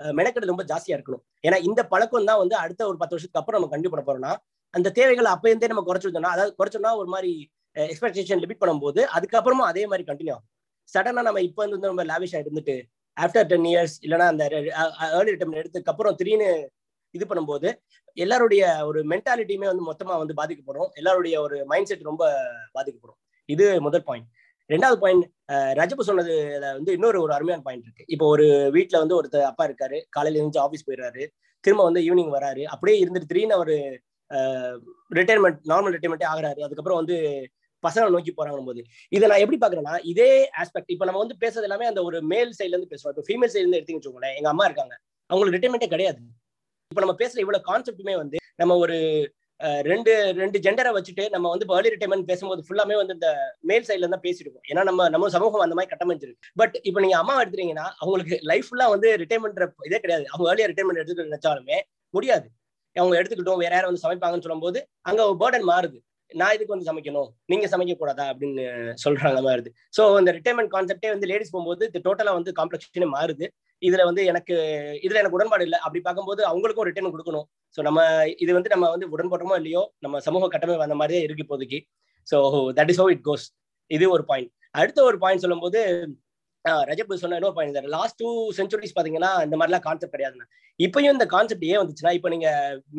Speaker 4: மெனக்கெடு ரொம்ப ஜாஸ்தியா இருக்கணும். ஏன்னா இந்த பழக்கம் தான் வந்து அடுத்த ஒரு பத்து வருஷத்துக்கு அப்புறம் நம்ம கண்டிப்பா பண்ண போறோம்னா அந்த தேவைகளை அப்ப இருந்தே நம்ம குறைச்சிருந்தோம்னா அதாவது குறைச்சோம்னா ஒரு மாதிரி எக்ஸ்பெக்டேஷன் லிமிட் பண்ணும்போது அதுக்கப்புறமும் அதே மாதிரி கண்டினியூ ஆகும். சடனா நம்ம இப்ப வந்து ரொம்ப லாவிஷா இருந்துட்டு ஆஃப்டர் டென் இயர்ஸ் இல்லைன்னா அந்த ஏர்லி ரிட்டைர்மெண்ட் uh, எடுத்ததுக்கு அப்புறம் திடீர்னு இது பண்ணும்போது எல்லாருடைய ஒரு மென்டாலிட்டியுமே வந்து மொத்தமா வந்து பாதிக்கப்படும். எல்லாருடைய ஒரு மைண்ட் செட் ரொம்ப பாதிக்கப்படும். இது முதல் பாயிண்ட் ரெண்டாவது பாயிண்ட் ரஜபு சொன்னது வந்து இன்னொரு ஒரு அருமையான பாயிண்ட் இருக்கு. இப்போ ஒரு வீட்டில் வந்து ஒருத்தர் அப்பா இருக்காரு. காலையில இருந்து ஆஃபீஸ் போயிடுறாரு. திரும்ப வந்து ஈவினிங் வராரு. அப்படியே இருந்துட்டு திடீர்னு ஒரு ரிட்டைர்மெண்ட் நார்மல் ரிட்டைர்மெண்ட்டே ஆகிறாரு. அதுக்கப்புறம் வந்து பசங்களை நோக்கி போறாங்க போது இதை நான் எப்படி பாக்குறேன்னா இதே ஆஸ்பெக்ட் இப்போ நம்ம வந்து பேசுறது எல்லாமே அந்த ஒரு மேல் சைட்ல இருந்து பேசுவோம் இப்போ ஃபீமேல் சைட்ல இருந்து எடுத்தீங்கன்னு வச்சுக்கோங்களேன் எங்க அம்மா இருக்காங்க. அவங்களுக்கு ரிட்டைர்மெண்ட்டே கிடையாது. இப்போ நம்ம பேசுற இவ்வளவு கான்செப்ட்டுமே வந்து நம்ம ஒரு ரெண்டு ரெண்டு ஜெண்டரை வச்சுட்டு நம்ம வந்து ஏர்லி ரிட்டைர்மெண்ட் பேசும்போது ஃபுல்லாமே வந்து இந்த மேல் சைட்ல தான் பேசிருக்கோம் ஏன்னா நம்ம நம்ம சமூகம் அந்த மாதிரி கட்டமைச்சிருக்கு பட் இப்போ நீங்க அம்மா எடுத்துட்டீங்கன்னா அவங்களுக்கு லைஃப் ஃபுல்லா வந்து ரிட்டைர்மெண்ட் இதே கிடையாது. அவங்க ஏர்லியா ரிட்டைர்மெண்ட் எடுத்துக்கிட்டு நினைச்சாலுமே முடியாது. அவங்க எடுத்துக்கிட்டோம் வேற யாரும் வந்து சமைப்பாங்கன்னு சொல்லும்போது அங்க பேர்டன் மாறுது. நான் இதுக்கு வந்து சமைக்கணும்? நீங்க சமைக்க கூடாதா அப்படின்னு சொல்றாங்க மாறுது ஸோ இந்த ரிட்டைர்மெண்ட் கான்செப்டே வந்து லேடிஸ் போகும்போது இது டோட்டலா வந்து காம்ப்ளெக்ஷனே மாறுது. இதுல வந்து எனக்கு இதுல எனக்கு உடன்பாடு இல்லை. அப்படி பார்க்கும்போது அவங்களுக்கும் ரிட்டர்ன் கொடுக்கணும். ஸோ நம்ம இது வந்து நம்ம வந்து உடன்படுறோமோ இல்லையோ நம்ம சமூக கட்டமைப்பு அந்த மாதிரியே இருக்கு இப்போதைக்கு. So that is how it goes இது ஒரு பாயிண்ட் அடுத்த ஒரு பாயிண்ட் சொல்லும்போது ஆஹ் ரஜப் சொன்ன இன்னொரு பாயிண்ட் லாஸ்ட் டூ சென்ச்சுரிஸ் பாத்தீங்கன்னா இந்த மாதிரிலாம் கான்செப்ட் கிடையாதுண்ணா இப்பயும் இந்த கான்செப்ட் ஏன் வந்துச்சுன்னா இப்போ நீங்க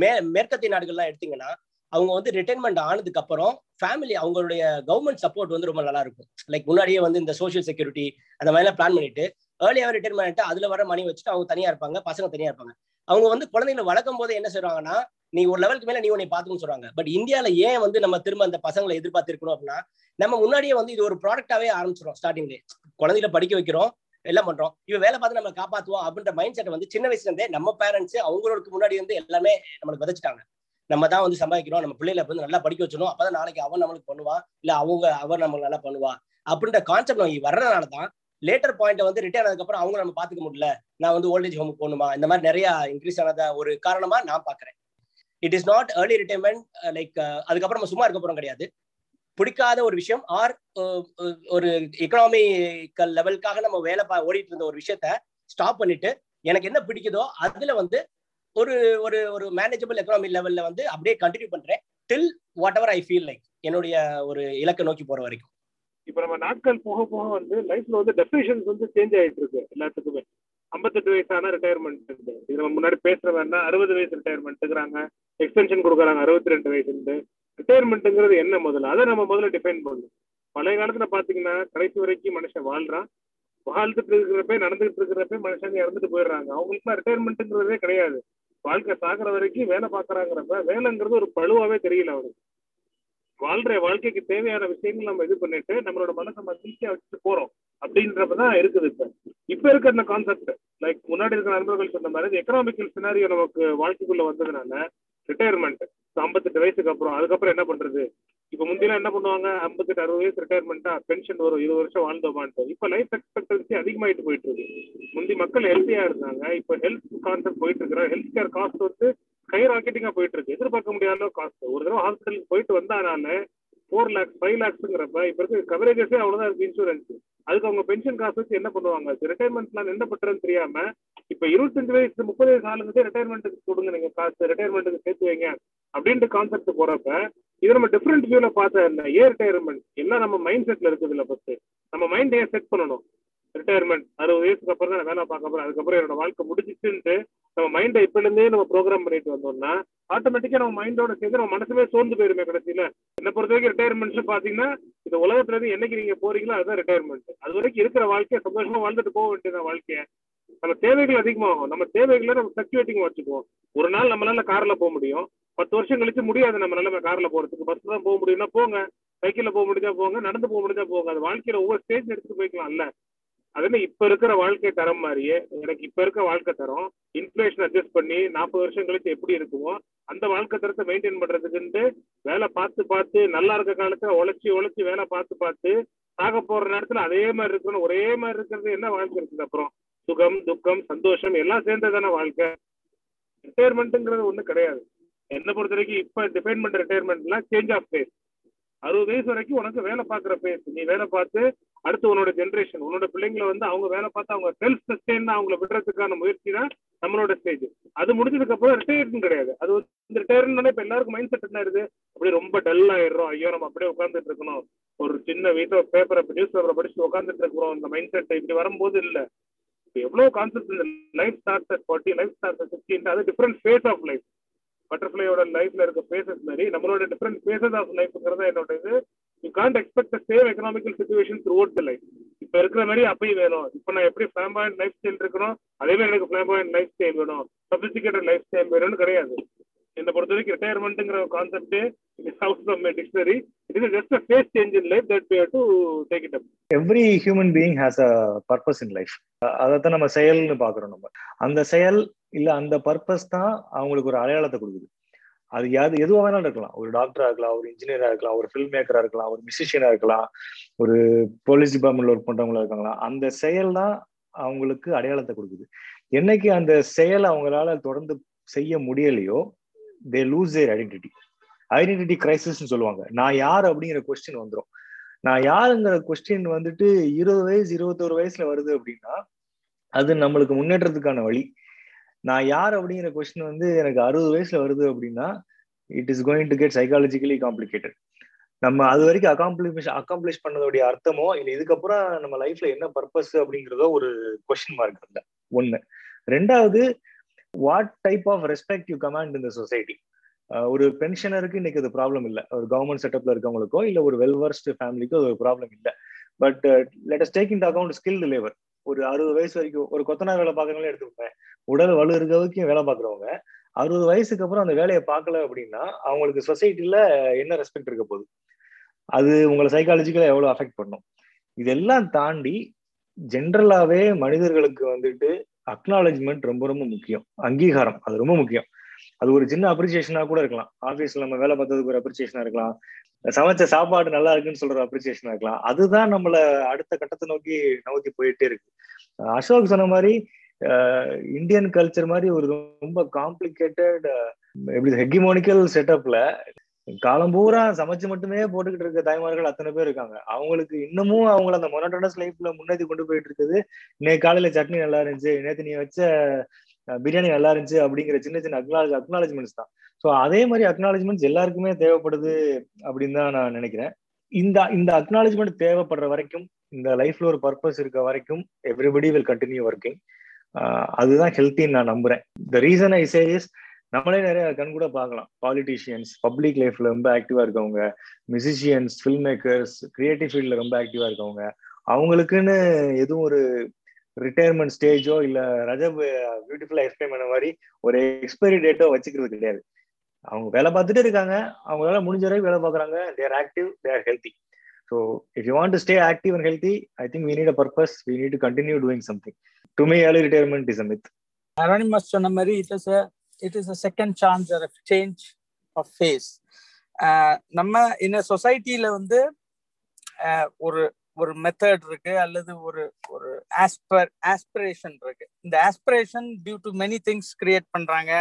Speaker 4: மே மேற்கத்திய நாடுகள்லாம் எடுத்தீங்கன்னா அவங்க வந்து ரிட்டைர்மெண்ட் ஆனதுக்கு அப்புறம் ஃபேமிலி அவங்களுடைய கவர்மெண்ட் சப்போர்ட் வந்து ரொம்ப நல்லா இருக்கும் லைக் முன்னாடியே வந்து இந்த சோஷியல் செக்யூரிட்டி அந்த மாதிரிலாம் பிளான் பண்ணிட்டு ஏர்லியாக ரிட்டைர்மெண்ட் ஆகிட்டு அதுல வர மணி வச்சுட்டு அவங்க தனியா இருப்பாங்க பசங்க தனியா இருப்பாங்க. அவங்க வந்து குழந்தைங்களை வளர்க்கும் போது என்ன செய்வாங்கன்னா நீ ஒரு லெவலுக்கு மேல நீ உன்னை பாத்துக்கணும்னு சொல்றாங்க. பட் இந்தியால ஏன் வந்து நம்ம திரும்ப அந்த பசங்களை எதிர்பார்த்திருக்கணும் அப்படின்னா நம்ம முன்னாடியே வந்து இது ஒரு ப்ராடக்டாவே ஆரம்பிச்சிடும் ஸ்டார்டிங்லேயே குழந்தைகளை படிக்க வைக்கிறோம் எல்லாம் பண்றோம். இவன் வேலை பார்த்து நம்ம காப்பாத்துவோம் அப்படின்ற மைண்ட் செட் வந்து சின்ன வயசுல இருந்தே நம்ம பேரண்ட்ஸ் அவங்களுக்கு முன்னாடி வந்து எல்லாமே நம்மளுக்கு விதைச்சிட்டாங்க. நம்ம தான் வந்து சம்பாதிக்கிறோம். நம்ம பிள்ளைகளை வந்து நல்லா படிக்க வச்சணும் அப்பதான் நாளைக்கு அவன் நம்மளுக்கு பண்ணுவா இல்ல அவங்க அவர் நம்மளுக்கு நல்லா பண்ணுவா அப்படின்ற கான்செப்ட் நம்ம வர்றதுனால தான் லேட்டர் பாயிண்ட் வந்து ரிட்டையர் ஆனதுக்கு அப்புறம் அவங்க நம்ம பாத்துக்க முடியல. நான் வந்து ஓல்டேஜ் ஹோம் போகணுமா? இந்த மாதிரி நிறைய இன்க்ரீஸ் ஆனத ஒரு காரணமா நான் பாக்குறேன் it is not early retirement like அதுக்கப்புறம் நம்ம சும்மா இருக்க போறோம் கிடையாது. பிடிக்காத ஒரு விஷயம் ஆர் ஒரு எக்கனாமிக்கல் லெவலுக்காக நம்ம வேலை பா ஓடிட்டு இருந்த ஒரு விஷயத்த ஸ்டாப் பண்ணிட்டு எனக்கு என்ன பிடிக்குதோ அதுல வந்து ஒரு ஒரு ஒரு மேனேஜபிள் எக்கனாமி லெவல்ல வந்து அப்படியே கண்டினியூ பண்றேன். Till whatever I feel like என்னுடைய ஒரு இலக்கை நோக்கி போற வரைக்கும்.
Speaker 8: இப்ப நம்ம நாட்கள் போக போக வந்து லைஃப்ல வந்து டெஃபினேஷன்ஸ் வந்து சேஞ்ச் ஆயிட்டு இருக்கு எல்லாத்துக்குமே. ஐம்பத்தெட்டு வயசான ரிட்டையர்மெண்ட் இது நம்ம முன்னாடி பேசுறவன்னா அறுபது வயசு ரிட்டையர்மெண்ட்டுங்கிறாங்க எக்ஸ்டென்ஷன் கொடுக்குறாங்க அறுபத்தி ரெண்டு வயசுன்ட்டு ரிட்டையர்மெண்ட்டுங்கிறது என்ன முதல்ல? அதை நம்ம முதல்ல டிஃபைன் பண்ணணும். பழைய காலத்துல பாத்தீங்கன்னா கடைசி வரைக்கும் மனுஷன் வாழ்றான். வாழ்ந்துட்டு இருக்கிறப்ப நடந்துகிட்டு இருக்கிறப்ப மனுஷங்க இறந்துட்டு போயிடுறாங்க. அவங்களுக்குலாம் ரிட்டையர்மெண்ட்டுங்கிறதே கிடையாது. வாழ்க்கை சாகுற வரைக்கும் வேலை பாக்குறாங்கிறப்ப வேலைங்கிறது ஒரு பழுவாவே தெரியல அவருக்கு. வாழ்ற வாழ்க்கைக்கு தேவையான விஷயங்கள் நம்ம இது பண்ணிட்டு நம்மளோட மனசை மகிழ்ச்சியா வச்சுட்டு போறோம் அப்படின்றப்பதான் இருக்குது இப்ப. இப்ப இருக்க அந்த கான்செப்ட் லைக் முன்னாடி இருக்கிற நண்பர்கள் சொன்ன மாதிரி எக்கனாமிக்கல் சினாரியோ நமக்கு வாழ்க்கைக்குள்ள வந்ததுனால ரிட்டையர்மெண்ட் ஐம்பத்தெட்டு வயசுக்கு அப்புறம் அதுக்கப்புறம் என்ன பண்றது? இப்ப முந்தையெல்லாம் என்ன பண்ணுவாங்க? ஐம்பத்தெட்டு அறுபது வயசு ரிட்டையர்மெண்ட்டா பென்ஷன் வரும் இருபது வருஷம் வாழ்ந்தோமான்ட்டு. இப்ப லைஃப் எக்ஸ்பெக்டன்சி அதிகமாயிட்டு போயிட்டு இருக்கு முந்தி மக்கள் ஹெல்த்தியா இருந்தாங்க. இப்ப ஹெல்த் கான்செப்ட் போயிட்டு இருக்கிற ஹெல்த் கேர் காஸ்ட் வந்து ஸ்கை ராக்கெட்டிங்கா போயிட்டு இருக்கு எதிர்பார்க்க முடியாத காஸ்ட் ஒரு தடவை ஹாஸ்பிட்டலுக்கு போயிட்டு வந்தானால ஃபோர் லேக்ஸ் ஃபைவ் லேக்ஸ்ங்கிறப்ப இப்ப இருக்க கவரேஜஸே அவ்வளவுதான் இருக்கு இன்சூரன்ஸ் அதுக்கு அவங்க பென்ஷன் காசு வச்சு என்ன பண்ணுவாங்க? ரிட்டைர்மெண்ட் பிளான் என்ன பண்றதுன்னு தெரியாம இப்ப இருபத்தஞ்சு வயசு முப்பது வயசு ஆளுங்க ரிட்டைர்மெண்ட்டுக்கு கொடுங்க நீங்க காசு ரிட்டைர்மெண்ட்டுக்கு சேர்த்து வைங்க அப்படின்ட்டு கான்செப்ட் போறப்ப இது நம்ம டிஃப்ரெண்ட் வியூல பார்த்தா என்ன ஏ ரிட்டையர்மெண்ட் எல்லாம் நம்ம மைண்ட் செட்ல இருக்குது இல்ல ஃபர்ஸ்ட் நம்ம மைண்ட் ஏன் செட் பண்ணணும்? ரிட்டையர்மெண்ட் அறுபது வயசுக்கு அப்புறம் தான் நான் வேலை பார்க்க போறேன் அதுக்கப்புறம் என்னோட வாழ்க்கை முடிஞ்சிச்சுன்ட்டு நம்ம மைண்டை இப்ப இருந்தே நம்ம ப்ரோக்ராம் பண்ணிட்டு வந்தோம்னா ஆட்டோமேட்டிக்கா நம்ம மைண்டோட சேர்ந்து நம்ம மனசுமே சோர்ந்து போயிருமே கடைசியில. என்ன பொறுத்த வரைக்கும் ரிட்டையர்மெண்ட்ஸ் பாத்தீங்கன்னா இந்த உலகத்துல இருந்து என்னைக்கு நீங்க போறீங்களோ அதுதான் ரிட்டையர்மெண்ட் அது வரைக்கும் இருக்கிற வாழ்க்கையை சந்தோஷமா வாழ்ந்துட்டு போக வேண்டியதான் வாழ்க்கைய? நம்ம தேவைகள் அதிகமாகும். நம்ம தேவைகளை நம்ம ஃபிளக்சுவேட்டிங் வச்சுக்குவோம். ஒரு நாள் நம்மளால கார்ல போக முடியும். பத்து வருஷம் கழிச்சு முடியாது நம்ம கார்ல போறதுக்கு. பஸ் தான் போக முடியும்னா போங்க. சைக்கிள்ல போக முடிஞ்சா போங்க. நடந்து போக முடிஞ்சா போங்க. அது வாழ்க்கையில ஒவ்வொரு ஸ்டேஜ் எடுத்து போய்க்கலாம்ல. அதுல இப்ப இருக்கிற வாழ்க்கை தரம் மாதிரியே எனக்கு இப்ப இருக்க வாழ்க்கை தரம் இன்ஃபிளேஷன் அட்ஜஸ்ட் பண்ணி நாற்பது வருஷம் கழிச்சு எப்படி இருக்குமோ அந்த வாழ்க்கை தரத்தை மெயின்டைன் பண்றதுக்குன்ட்டு வேலை பார்த்து பார்த்து நல்லா இருக்க காலத்துல உழைச்சி உழைச்சி வேலை பார்த்து பார்த்து சாக போற நேரத்துல அதே மாதிரி இருக்கணும் ஒரே மாதிரி இருக்கிறது என்ன வாழ்க்கை இருக்குது அப்புறம்? சுகம் துக்கம் சந்தோஷம் எல்லாம் சேர்ந்ததான வாழ்க்கை. ரிட்டையர்மெண்ட்டுங்கிறது ஒண்ணு கிடையாது. என்ன பொறுத்த வரைக்கும் இப்ப டிபெண்ட் பண்ற ரிட்டையர்மெண்ட்லாம் சேஞ்ச் ஆஃப் ஃபேஸ் அறுபது வயசு வரைக்கும் உனக்கு வேலை பார்க்குற ஃபேஸ் நீ வேலை பார்த்து அடுத்து உன்னோட ஜென்ரேஷன் உன்னோட பிள்ளைங்களை வந்து அவங்க வேலை பார்த்து அவங்க செல்ஃப் சஸ்டெயின் அவங்கள விடுறதுக்கான முயற்சி தான் நம்மளோட ஸ்டேஜ் அது முடிஞ்சதுக்கு அப்புறம் ரிட்டையர்னு கிடையாது. அது வந்து ரிட்டையர்மெண்ட் இப்ப எல்லாருக்கும் மைண்ட் செட் என்ன இருக்கு அப்படியே ரொம்ப டல் ஆயிடுறோம். ஐயோ நம்ம அப்படியே உட்காந்துட்டு இருக்கணும். ஒரு சின்ன வீட்டில் பேப்பரை நியூஸ் பேப்பரை படிச்சு உட்காந்துட்டு இருக்கிறோம். அந்த மைண்ட் செட் இப்படி வரும்போது இல்ல. எவ்வளவு கான்செப்ட் இந்த life start at forty life start at அது டிஃப்ரெண்ட் ஃபேஸ் ஆஃப் லைஃப் பட்டர்ஃப்ளையோட லைஃப்ல இருக்க ஃபேசஸ் மாதிரி நம்மளோட டிஃப்ரெண்ட் ஃபேசஸ் ஆஃப் லைஃப்ங்கிறத என்னோட இது you can't expect same economical situation throughout the life இப்போ இருக்கிற மாதிரி அப்பயும் வேணும். இப்போ நான் எப்படி ஃபிளாம்பாயிண்ட் லைஃப் ஸ்டைல் இருக்கணும் அதே மாதிரி எனக்கு ஃபிளாம்பாயிண்ட் லைஃப் ஸ்டைல் வேணும். சபிஸ்டிகேட்டட் லைஃப் ஸ்டைல் வேணும்னு கிடையாது. என்னை பொறுத்த வரைக்கும் ரிட்டையர்மெண்ட்ங்கிற concept it out from dictionary it is just a phase change in life that to take it up
Speaker 5: every human being has a purpose in life அதைத்தான் நம்ம செயல்னு பாக்குறோம் நம்ம. அந்த செயல் இல்ல அந்த பர்பஸ் தான் அவங்களுக்கு ஒரு அடையாளத்தை கொடுக்குது. அது யாது எதுவாக வேணாலும் இருக்கலாம். ஒரு டாக்டரா இருக்கலாம் ஒரு இன்ஜினியரா இருக்கலாம் ஒரு ஃபில்ம் மேக்கரா இருக்கலாம் ஒரு மியூசிஷியனா இருக்கலாம் ஒரு போலீஸ் டிபார்ட்மெண்ட்ல ஒர்க் பண்றவங்களா இருக்காங்களா? அந்த செயல் தான் அவங்களுக்கு அடையாளத்தை கொடுக்குது. என்னைக்கு அந்த செயல் அவங்களால தொடர்ந்து செய்ய முடியலையோ they lose their identity identity கிரைசிஸ்னு சொல்லுவாங்க. நான் யார் அப்படிங்கிற கொஸ்டின் வந்துடும் நான் யாருங்கிற கொஸ்டின் வந்துட்டு இருபது வயசு இருபத்தோரு வயசுல வருது அப்படின்னா அது நம்மளுக்கு முன்னேற்றத்துக்கான வழி. நான் யார் அப்படிங்கிற கொஸ்டின் வந்து எனக்கு அறுபது வயசுல வருது அப்படின்னா it is going to get psychologically complicated நம்ம அது வரைக்கும் அகாம்ப்ளிஷ் அக்காம்ப்ளிஷ் பண்ணதோடைய அர்த்தமோ இல்லை இதுக்கப்புறம் நம்ம லைஃப்ல என்ன பர்பஸ் அப்படிங்கிறதோ ஒரு கொஸ்டின் மார்க் இல்ல ஒண்ணு. ரெண்டாவது what type of respect you command இந்த சொசைட்டி ஒரு பென்ஷனருக்கு இன்னைக்கு அது ப்ராப்ளம் இல்லை. ஒரு கவர்மெண்ட் செட்டப்ல இருக்கவங்களுக்கோ இல்லை ஒரு வெல்வர்ஸ்ட் ஃபேமிலிக்கோ அது ஒரு ப்ராப்ளம் இல்லை. But let us take in account skilled labour ஒரு அறுபது வயசு வரைக்கும் ஒரு கொத்தனார் வேலை பார்க்கறவங்களே எடுத்துக்கோங்க உடல் வலு இருக்க வரைக்கும் வேலை பார்க்குறவங்க. அறுபது வயசுக்கு அப்புறம் அந்த வேலையை பார்க்கல அப்படின்னா அவங்களுக்கு சொசைட்டில என்ன ரெஸ்பெக்ட் இருக்க போகுது? அது உங்களை சைக்காலஜிக்கலா எவ்வளவு அஃபெக்ட் பண்ணும்? இதெல்லாம் தாண்டி ஜென்ரலாவே மனிதர்களுக்கு வந்துட்டு அக்னாலஜ்மெண்ட் ரொம்ப ரொம்ப முக்கியம். அங்கீகாரம் அது ரொம்ப முக்கியம். அது ஒரு சின்ன அப்ரிசியேஷனா கூட இருக்கலாம். ஆஃபீஸ்ல நம்ம வேலை பார்த்ததுக்கு ஒரு அப்ரிசியேஷனா இருக்கலாம். சமைச்ச சாப்பாடு நல்லா இருக்குன்னு சொல்ற அப்ரிசியேஷனா இருக்கலாம். அதுதான் நம்மள அடுத்த கட்டத்தை நோக்கி நோக்கி போயிட்டே இருக்கு. அசோக் சொன்ன மாதிரி இந்தியன் கல்ச்சர் மாதிரி ஒரு ரொம்ப காம்ப்ளிகேட்டட் எப்படி ஹெகிமோனிக்கல் செட்டப்ல காலம் பூரா சமைச்சு மட்டுமே போட்டுக்கிட்டு இருக்க தாய்மார்கள் அத்தனை பேர் இருக்காங்க. அவங்களுக்கு இன்னமும் அவங்கள அந்த மொனட்டனஸ் லைஃப்ல முன்னேற்றி கொண்டு போயிட்டு இருக்குது. இன்னைக்கு காலையில சட்னி நல்லா இருந்துச்சு நேற்று நீ வச்ச பிரியாணி நல்லா இருந்துச்சு அப்படிங்கிற சின்ன சின்ன அக்னாலஜ் அக்னாலஜ்மெண்ட்ஸ் தான். ஸோ அதே மாதிரி அக்னாலஜ்மெண்ட்ஸ் எல்லாருக்குமே தேவைப்படுது அப்படின்னு தான் நான் நினைக்கிறேன். இந்த இந்த அக்னாலஜ்மெண்ட் தேவைப்படுற வரைக்கும் இந்த லைஃப்ல ஒரு பர்பஸ் இருக்க வரைக்கும் எவ்ரிபடி வில் கண்டினியூ ஒர்க்கிங் அதுதான் ஹெல்த்தின்னு நான் நம்புறேன். The reason I say is நம்மளே நிறைய கண் கூட பார்க்கலாம். பாலிட்டிஷியன்ஸ் பப்ளிக் லைஃப்ல ரொம்ப ஆக்டிவா இருக்கவங்க. மியூசிஷியன்ஸ் ஃபில்ம் மேக்கர்ஸ் கிரியேட்டிவ் ஃபீல்ட்ல ரொம்ப ஆக்டிவா இருக்கவங்க. அவங்களுக்குன்னு எதுவும் ஒரு ரிட்டையர்மெண்ட் ஸ்டேஜோ இல்ல ரஜப் பியூட்டிஃபுல்லா எக்ஸ்பிளைன் பண்ண மாதிரி ஒரு எக்ஸ்பைரி டேட்டோ வச்சுக்கிறது கிடையாது. அவங்க வேலை பார்த்துட்டு இருக்காங்க. அவங்களால முடிஞ்ச வரைக்கும் வேலை பார்க்குறாங்க. They're active they're healthy so if you want to stay active and healthy I think we need a purpose we need to continue doing something to may early retirement is a myth
Speaker 6: anonymous சொன்ன மாதிரி it is it is a second chance or change of phase நம்ம இந்த சொசைட்டில வந்து ஒரு ஒரு மெத்தட் இருக்கு அல்லது ஒரு ஒரு ஆஸ்பர் ஆஸ்பிரேஷன் இருக்கு. இந்த aspiration due to many things create பண்றாங்க.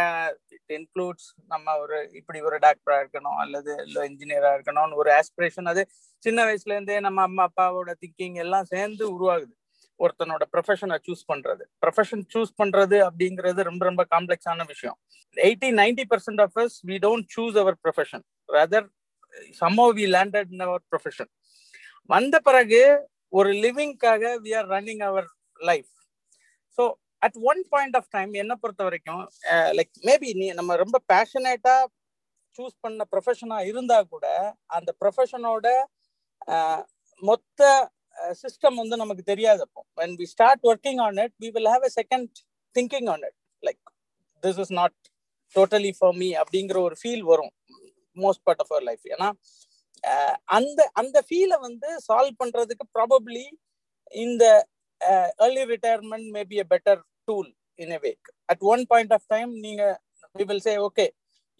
Speaker 6: இட் இன்க்ளூட்ஸ் நம்ம ஒரு இப்படி ஒரு டாக்டரா இருக்கணும் அல்லது இல்லை இன்ஜினியரா இருக்கணும்னு ஒரு ஆஸ்பிரேஷன் அது சின்ன வயசுல இருந்தே நம்ம அம்மா அப்பாவோட திங்கிங் எல்லாம் சேர்ந்து உருவாகுது. ஒருத்தனோட ப்ரொஃபஷனை சூஸ் பண்றது. ப்ரொஃபஷன் சூஸ் பண்றது அப்படிங்கிறது ரொம்ப ரொம்ப காம்ப்ளெக்ஸான விஷயம். Eighty ninety percent of us we don't choose our profession rather somehow we landed in our profession வந்த பிறகு ஒரு லிவிங்காக we are running our life so at one point of time என்னை பொறுத்த வரைக்கும் லைக் மேபி நீ நம்ம ரொம்ப பேஷனேட்டா சூஸ் பண்ண ப்ரொஃபஷனா இருந்தா கூட அந்த ப்ரொஃபஷனோட மொத்த சிஸ்டம் வந்து நமக்கு தெரியாதப்போ when we start working on it we will have a second thinking on it like this is not totally for me அப்படிங்கிற ஒரு ஃபீல் வரும் most part of our life ஏன்னா அந்த அந்த ஃபீலை வந்து சால்வ் பண்றதுக்கு ப்ராபப்ளி இந்த early retirement may be a better tool in a way at one point of time நீங்க வி வில் சே ஓகே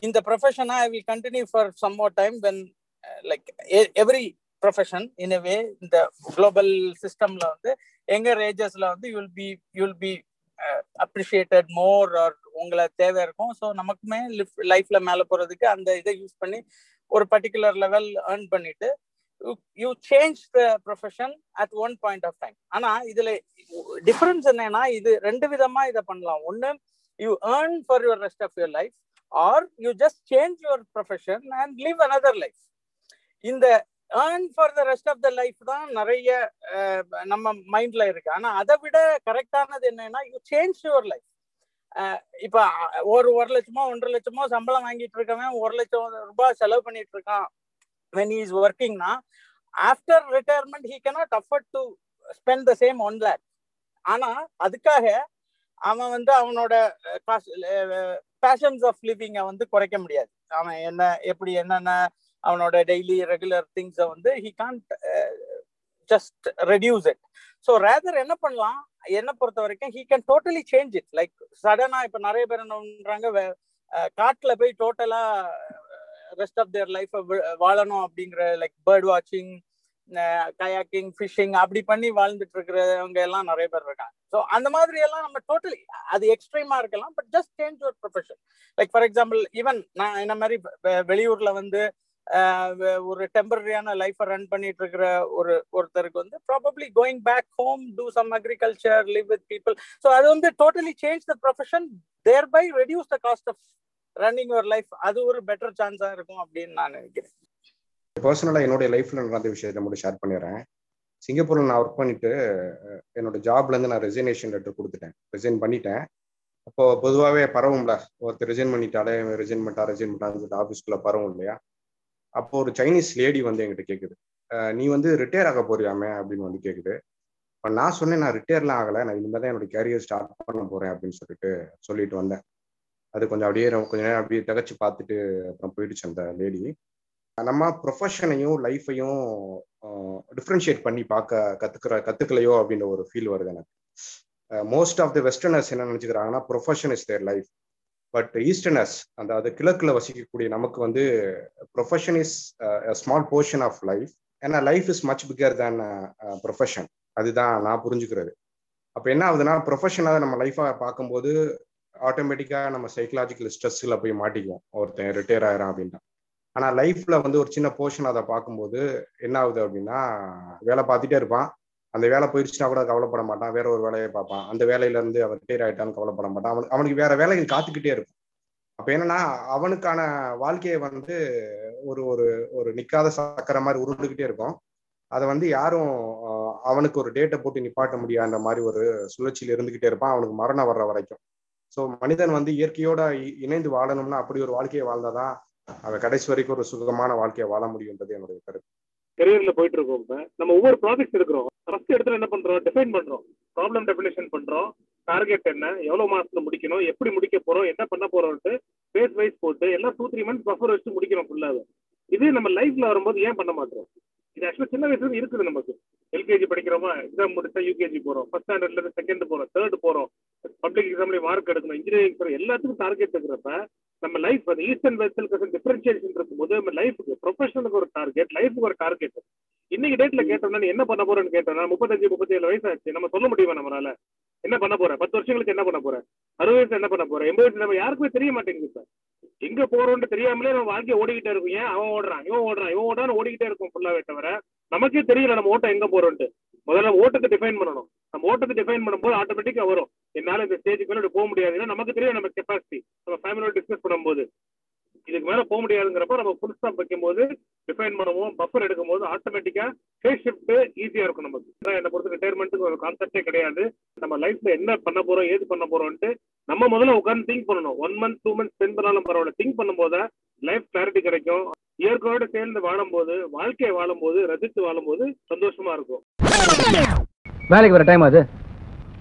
Speaker 6: இந்த ப்ரொஃபஷனா I will continue for some more time when like every profession in a way இந்த குளோபல் சிஸ்டம்ல வந்து எங்கர் ஏஜஸ்ல வந்து you'll be you'll be appreciated more or உங்களை தேவை இருக்கும். ஸோ நமக்குமே லைஃப்ல மேல போறதுக்கு அந்த இதை யூஸ் பண்ணி ஒரு பர்டிகுலர் லெவல் ஏர்ன் பண்ணிட்டு you change the profession at one point of time ஆனா இதுல டிஃபரன்ஸ் என்னன்னா இது ரெண்டு விதமா இதை பண்ணலாம். ஒன்னு you earn for your rest of your life or you just change your profession and live another life இந்த earn for the rest of the life தான் நிறைய நம்ம மைண்ட்ல இருக்கு. ஆனா அதை விட கரெக்டானது என்னன்னா யூ சேஞ்ச் யுவர் லைஃப் இப்ப ஒரு ஒரு லட்சமோ ஒன்றரை லட்சமோ சம்பளம் வாங்கிட்டு இருக்கவன் ஒரு லட்சம் ரூபாய் செலவு பண்ணிட்டு இருக்கான். When is ஒர்க்கிங்னா after retirement he cannot afford to spend the same one lakh ஆனா அதுக்காக அவன் வந்து அவனோட பேஷன்ஸ் ஆஃப் லிவிங்கை வந்து குறைக்க முடியாது. அவன் என்ன எப்படி என்னென்ன அவனோட டெய்லி ரெகுலர் திங்ஸை வந்து he can't just reduce it so rather என்ன பண்ணலாம்? என்ன பொறுத்த வரைக்கும் he can totally change it like சடனா இப்ப நிறைய பேர் என்ன பண்றாங்க காட்டுல போய் டோட்டலா ரெஸ்ட் ஆஃப் தேர் லைஃப் வாழணும் அப்படிங்கிற லைக் பேர்ட் வாட்சிங் கயாக்கிங் ஃபிஷிங் அப்படி பண்ணி வாழ்ந்துட்டு இருக்கிறவங்க எல்லாம் நிறைய பேர் இருக்காங்க. ஸோ அந்த மாதிரி எல்லாம் நம்ம டோட்டலி அது எக்ஸ்ட்ரீமா இருக்கலாம் but just change your profession like for example even நான் என்ன மாதிரி வெளியூர்ல வந்து ஒரு டெம்பரரியான லைஃப்பை ரன் பண்ணிட்டு இருக்கிற ஒரு ஒருத்தருக்கு வந்து probably going back home to some agriculture live with people so அது வந்து totally change the profession their by reduce the cost of running your life அது ஒரு பெட்டர் சான்ஸா இருக்கும் அப்படின்னு நான் நினைக்கிறேன்.
Speaker 7: பர்சனலாக என்னுடைய லைஃப்ல நடந்த விஷயத்தை மட்டும் ஷேர் பண்ணிடுறேன். சிங்கப்பூர்ல நான் ஒர்க் பண்ணிட்டு என்னோட ஜாப்ல இருந்து நான் ரெசினேஷன் லெட்டர் கொடுத்துட்டேன். ரிசைன் பண்ணிட்டேன். அப்போ பொதுவாகவே பரவும்ல. ஒருத்தர் ரிசைன் பண்ணிட்டாலே ரிசைன் பண்ணிட்டா ரிசைன் பண்ணிட்டான்னு சொல்லிட்டு ஆஃபீஸ்க்குள்ள பரவும் இல்லையா? அப்போ ஒரு சைனீஸ் லேடி வந்து என்கிட்ட கேட்குது நீ வந்து ரிட்டையர் ஆக போறியாமே? அப்படின்னு வந்து கேட்குது இப்போ நான் சொன்னேன் நான் ரிட்டையர்லாம் ஆகலை. நான் இனிமேல் தான் என்னோட கேரியர் ஸ்டார்ட் பண்ண போறேன் அப்படின்னு சொல்லிட்டு சொல்லிட்டு வந்தேன். அது கொஞ்சம் அப்படியே கொஞ்ச நேரம் அப்படியே தகச்சு பார்த்துட்டு அப்புறம் போயிடுச்சு அந்த லேடி நம்ம ப்ரொஃபஷனையும் லைஃப்பையும் டிஃப்ரென்ஷியேட் பண்ணி பார்க்க கத்துக்கிற கத்துக்கலையோ அப்படின்ற ஒரு ஃபீல் வருது எனக்கு. மோஸ்ட் ஆஃப் த வெஸ்டர்னர்ஸ் என்ன நினைச்சுக்கிறாங்கன்னா profession is their life but easterners அந்த அது கிழக்குல வசிக்கக்கூடிய நமக்கு வந்து profession is small portion of life ஏன்னா life is much bigger than profession அதுதான் நான் புரிஞ்சுக்கிறது. அப்போ என்ன ஆகுதுன்னா ப்ரொஃபஷனாக நம்ம லைஃபாக பார்க்கும்போது ஆட்டோமேட்டிக்காக நம்ம சைக்கலாஜிக்கல் ஸ்ட்ரெஸ்ஸில் போய் மாட்டிக்குவோம். ஒருத்தன் ரிட்டையர் ஆயிரம் அப்படின்னா. ஆனால் லைஃப்பில் வந்து ஒரு சின்ன போர்ஷன் அதை பார்க்கும்போது என்ன ஆகுது அப்படின்னா வேலை பார்த்துட்டே இருப்பான். அந்த வேலை போயிடுச்சுன்னா கூட கவலைப்பட மாட்டான் வேற ஒரு வேலையை பார்ப்பான். அந்த வேலையில இருந்து அவன் ரிட்டையர் ஆயிட்டான்னு கவலைப்பட மாட்டான் அவனுக்கு அவனுக்கு வேற வேலைகள் காத்துக்கிட்டே இருக்கும். அப்ப என்னன்னா அவனுக்கான வாழ்க்கையை வந்து ஒரு ஒரு ஒரு நிக்காத சக்கர மாதிரி உருண்டுகிட்டே இருக்கும். அதை வந்து யாரும் அவனுக்கு ஒரு டேட்டை போட்டு நிப்பாட்ட முடியாத மாதிரி ஒரு சுழற்சியில் இருந்துகிட்டே இருப்பான். அவனுக்கு மரணம் வர்ற வரைக்கும். ஸோ மனிதன் வந்து இயற்கையோட இணைந்து வாழணும்னா அப்படி ஒரு வாழ்க்கையை வாழ்ந்தாதான் அவன் கடைசி வரைக்கும் ஒரு சுகமான வாழ்க்கையை வாழ முடியுன்றது என்னுடைய கருத்து.
Speaker 8: கரியர்ல போயிட்டு இருக்கோம் நம்ம ஒவ்வொரு ப்ராஜெக்ட் எடுக்கிறோம். ஃபர்ஸ்ட் இடத்துல என்ன பண்றோம்? டிஃபைன் பண்றோம். ப்ராப்ளம் டெபினேஷன் பண்றோம். டார்கெட் என்ன? எவ்வளவு மாசத்துல முடிக்கணும்? எப்படி முடிக்க போறோம்? என்ன பண்ண போறோம்ட்டு பேஸ் வைஸ் போட்டு எல்லாம் டூ த்ரீ மந்த்ஸ் பஃபர் வச்சு முடிக்கணும் ஃபுல்லாக இது நம்ம லைஃப்ல வரும்போது ஏன் பண்ண மாட்டோம்? இது ஆக்சுவலா சின்ன வயசுல இருந்து இருக்குது நமக்கு. எல்கேஜி படிக்கிறோமா எக்ஸாம் முடிச்சா யூகேஜி போறோம். ஃபர்ஸ்ட் ஸ்டாண்டர்ட்ல இருந்து செகண்ட் போறோம். தேர்ட் போறோம். பப்ளிக் எக்ஸாம்ல மார்க் எடுக்கணும். இன்ஜினியரிங் போறோம் எல்லாத்துக்கும் டார்கெட் இருக்கிறப்ப நம்ம லைஃப் அந்த ஈஸ்ட் அண்ட் டிஃபரன்ஷியேஷன் இருக்கும் இருக்கும்போது நம்ம லைஃபுக்கு ப்ரொஃபஷனலுக்கு ஒரு டார்கெட் லைஃபுக்கு ஒரு டார்கெட் இன்னைக்கு டேட்ல கேட்டோம்னா நீ என்ன பண்ண போறேன்னு கேட்டோம்னா முப்பத்தஞ்சு முப்பத்தி ஏழு வயசு ஆச்சு நம்ம சொல்ல முடியுமா நம்மளால? என்ன பண்ண போற? பத்து வருஷங்களுக்கு என்ன பண்ண போற? அறுபது வயசு என்ன பண்ண போற? எண்பது வயசு நம்ம யாருக்குமே தெரிய மாட்டேங்குது சார் எங்க போறோம்னு தெரியாமலே நம்ம வாழ்க்கை ஓடிக்கிட்டே இருக்கும். ஏன்? அவன் ஓடுறான் இவன் ஓடுறான் இவன் ஓடான்னு ஓடிக்கிட்டே இருக்கும் ஃபுல்லாவே தவிர நமக்கே தெரியல நம்ம ஓட்டம் எங்க போறோம்ட்டு முதல்ல ஓட்டத்தை டிஃபைன் பண்ணணும். நம்ம ஓட்டத்தை டிஃபைன் பண்ணும்போது ஆட்டோமேட்டிக்கா வரும். என்னால இந்த ஸ்டேஜுக்கு மேல போக முடியாதுன்னா நமக்கு தெரியும் நம்ம கெப்பாசிட்டி நம்ம ஃபேமிலியோட டிஸ்கஸ் பண்ணும்போது. இதுக்கு மேல போக முடியாதுங்கிறப்ப நம்ம ஃபுல் ஸ்டாப் வைக்கும்போது டிஃபைன் பண்ணுவோம். பஃபர் எடுக்கும்போது ஆட்டோமேட்டிக்கா ஃபேஸ் ஷிஃப்ட் ஈஸியா இருக்கும் நமக்கு. என்னை பொறுத்த ரிட்டையர்மெண்ட்டுக்கு ஒரு கான்செப்டே கிடையாது. நம்ம லைஃப்ல என்ன பண்ண போறோம் ஏது பண்ண போறோம்ட்டு நம்ம முதல்ல உட்காந்து திங்க் பண்ணணும். One month two month spend பண்ணாலும் பரவாயில்ல. திங்க் பண்ணும்போது லைஃப் கிளாரிட்டி கிடைக்கும். இயற்கையோட சேர்ந்து வாழும்போது வாழ்க்கையை வாழும்போது ரசித்து வாழும்போது சந்தோஷமா இருக்கும்.
Speaker 9: வேலைக்கு வர டைம் அது?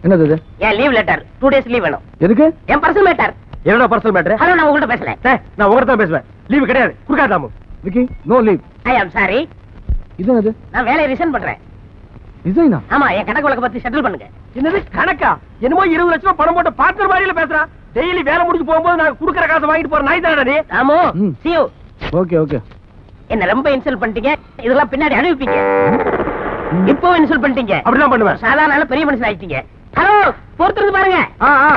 Speaker 9: என்னது இது?
Speaker 10: என் leave letter two days leave வேணும்.
Speaker 9: எதுக்கு?
Speaker 10: என் பர்சனல் மேட்டர்
Speaker 9: என்னோட பர்சனல் மேட்டர்
Speaker 10: ஹலோ நான் உங்கள்ட்ட பேசல.
Speaker 9: நான் உங்கள்ட்ட தான் பேசுவேன். லீவு கிடையாது. குடுக்காதாமு Vicky no leave
Speaker 10: I am sorry
Speaker 9: இது என்னது
Speaker 10: நான் வேலையை ரிசைன் பண்றேன்.
Speaker 9: டிசைனா
Speaker 10: ஆமா என் கணக்கு வழக்க பத்தி செட்டில் பண்ணுங்க.
Speaker 9: என்னது கணக்கா? என்னமோ இருபது லட்சம் ரூபாய் பணம் போட்டு பார்ட்னர் மாதிரில பேசுறான் டெய்லி வேலை முடிஞ்சு போகும்போது நான் குடுக்கற காசை வாங்கிட்டு போற நாய் தானே நீ?
Speaker 10: ராமு
Speaker 9: ம். Okay okay.
Speaker 10: என்ன ரொம்ப இன்சல்ட் பண்ணிட்டீங்க. இதெல்லாம் பின்னாடி அனுப்பிப்பீங்க இப்போ இன்சல்ட் பண்ணிட்டீங்க.
Speaker 9: அப்படிதான் பண்ணுவேன்.
Speaker 10: சாதாரண பெரிய மனுஷன் ஆயிட்டீங்க ஹலோ பொறுத்திருந்து பாருங்க.
Speaker 9: ஆ ஆ.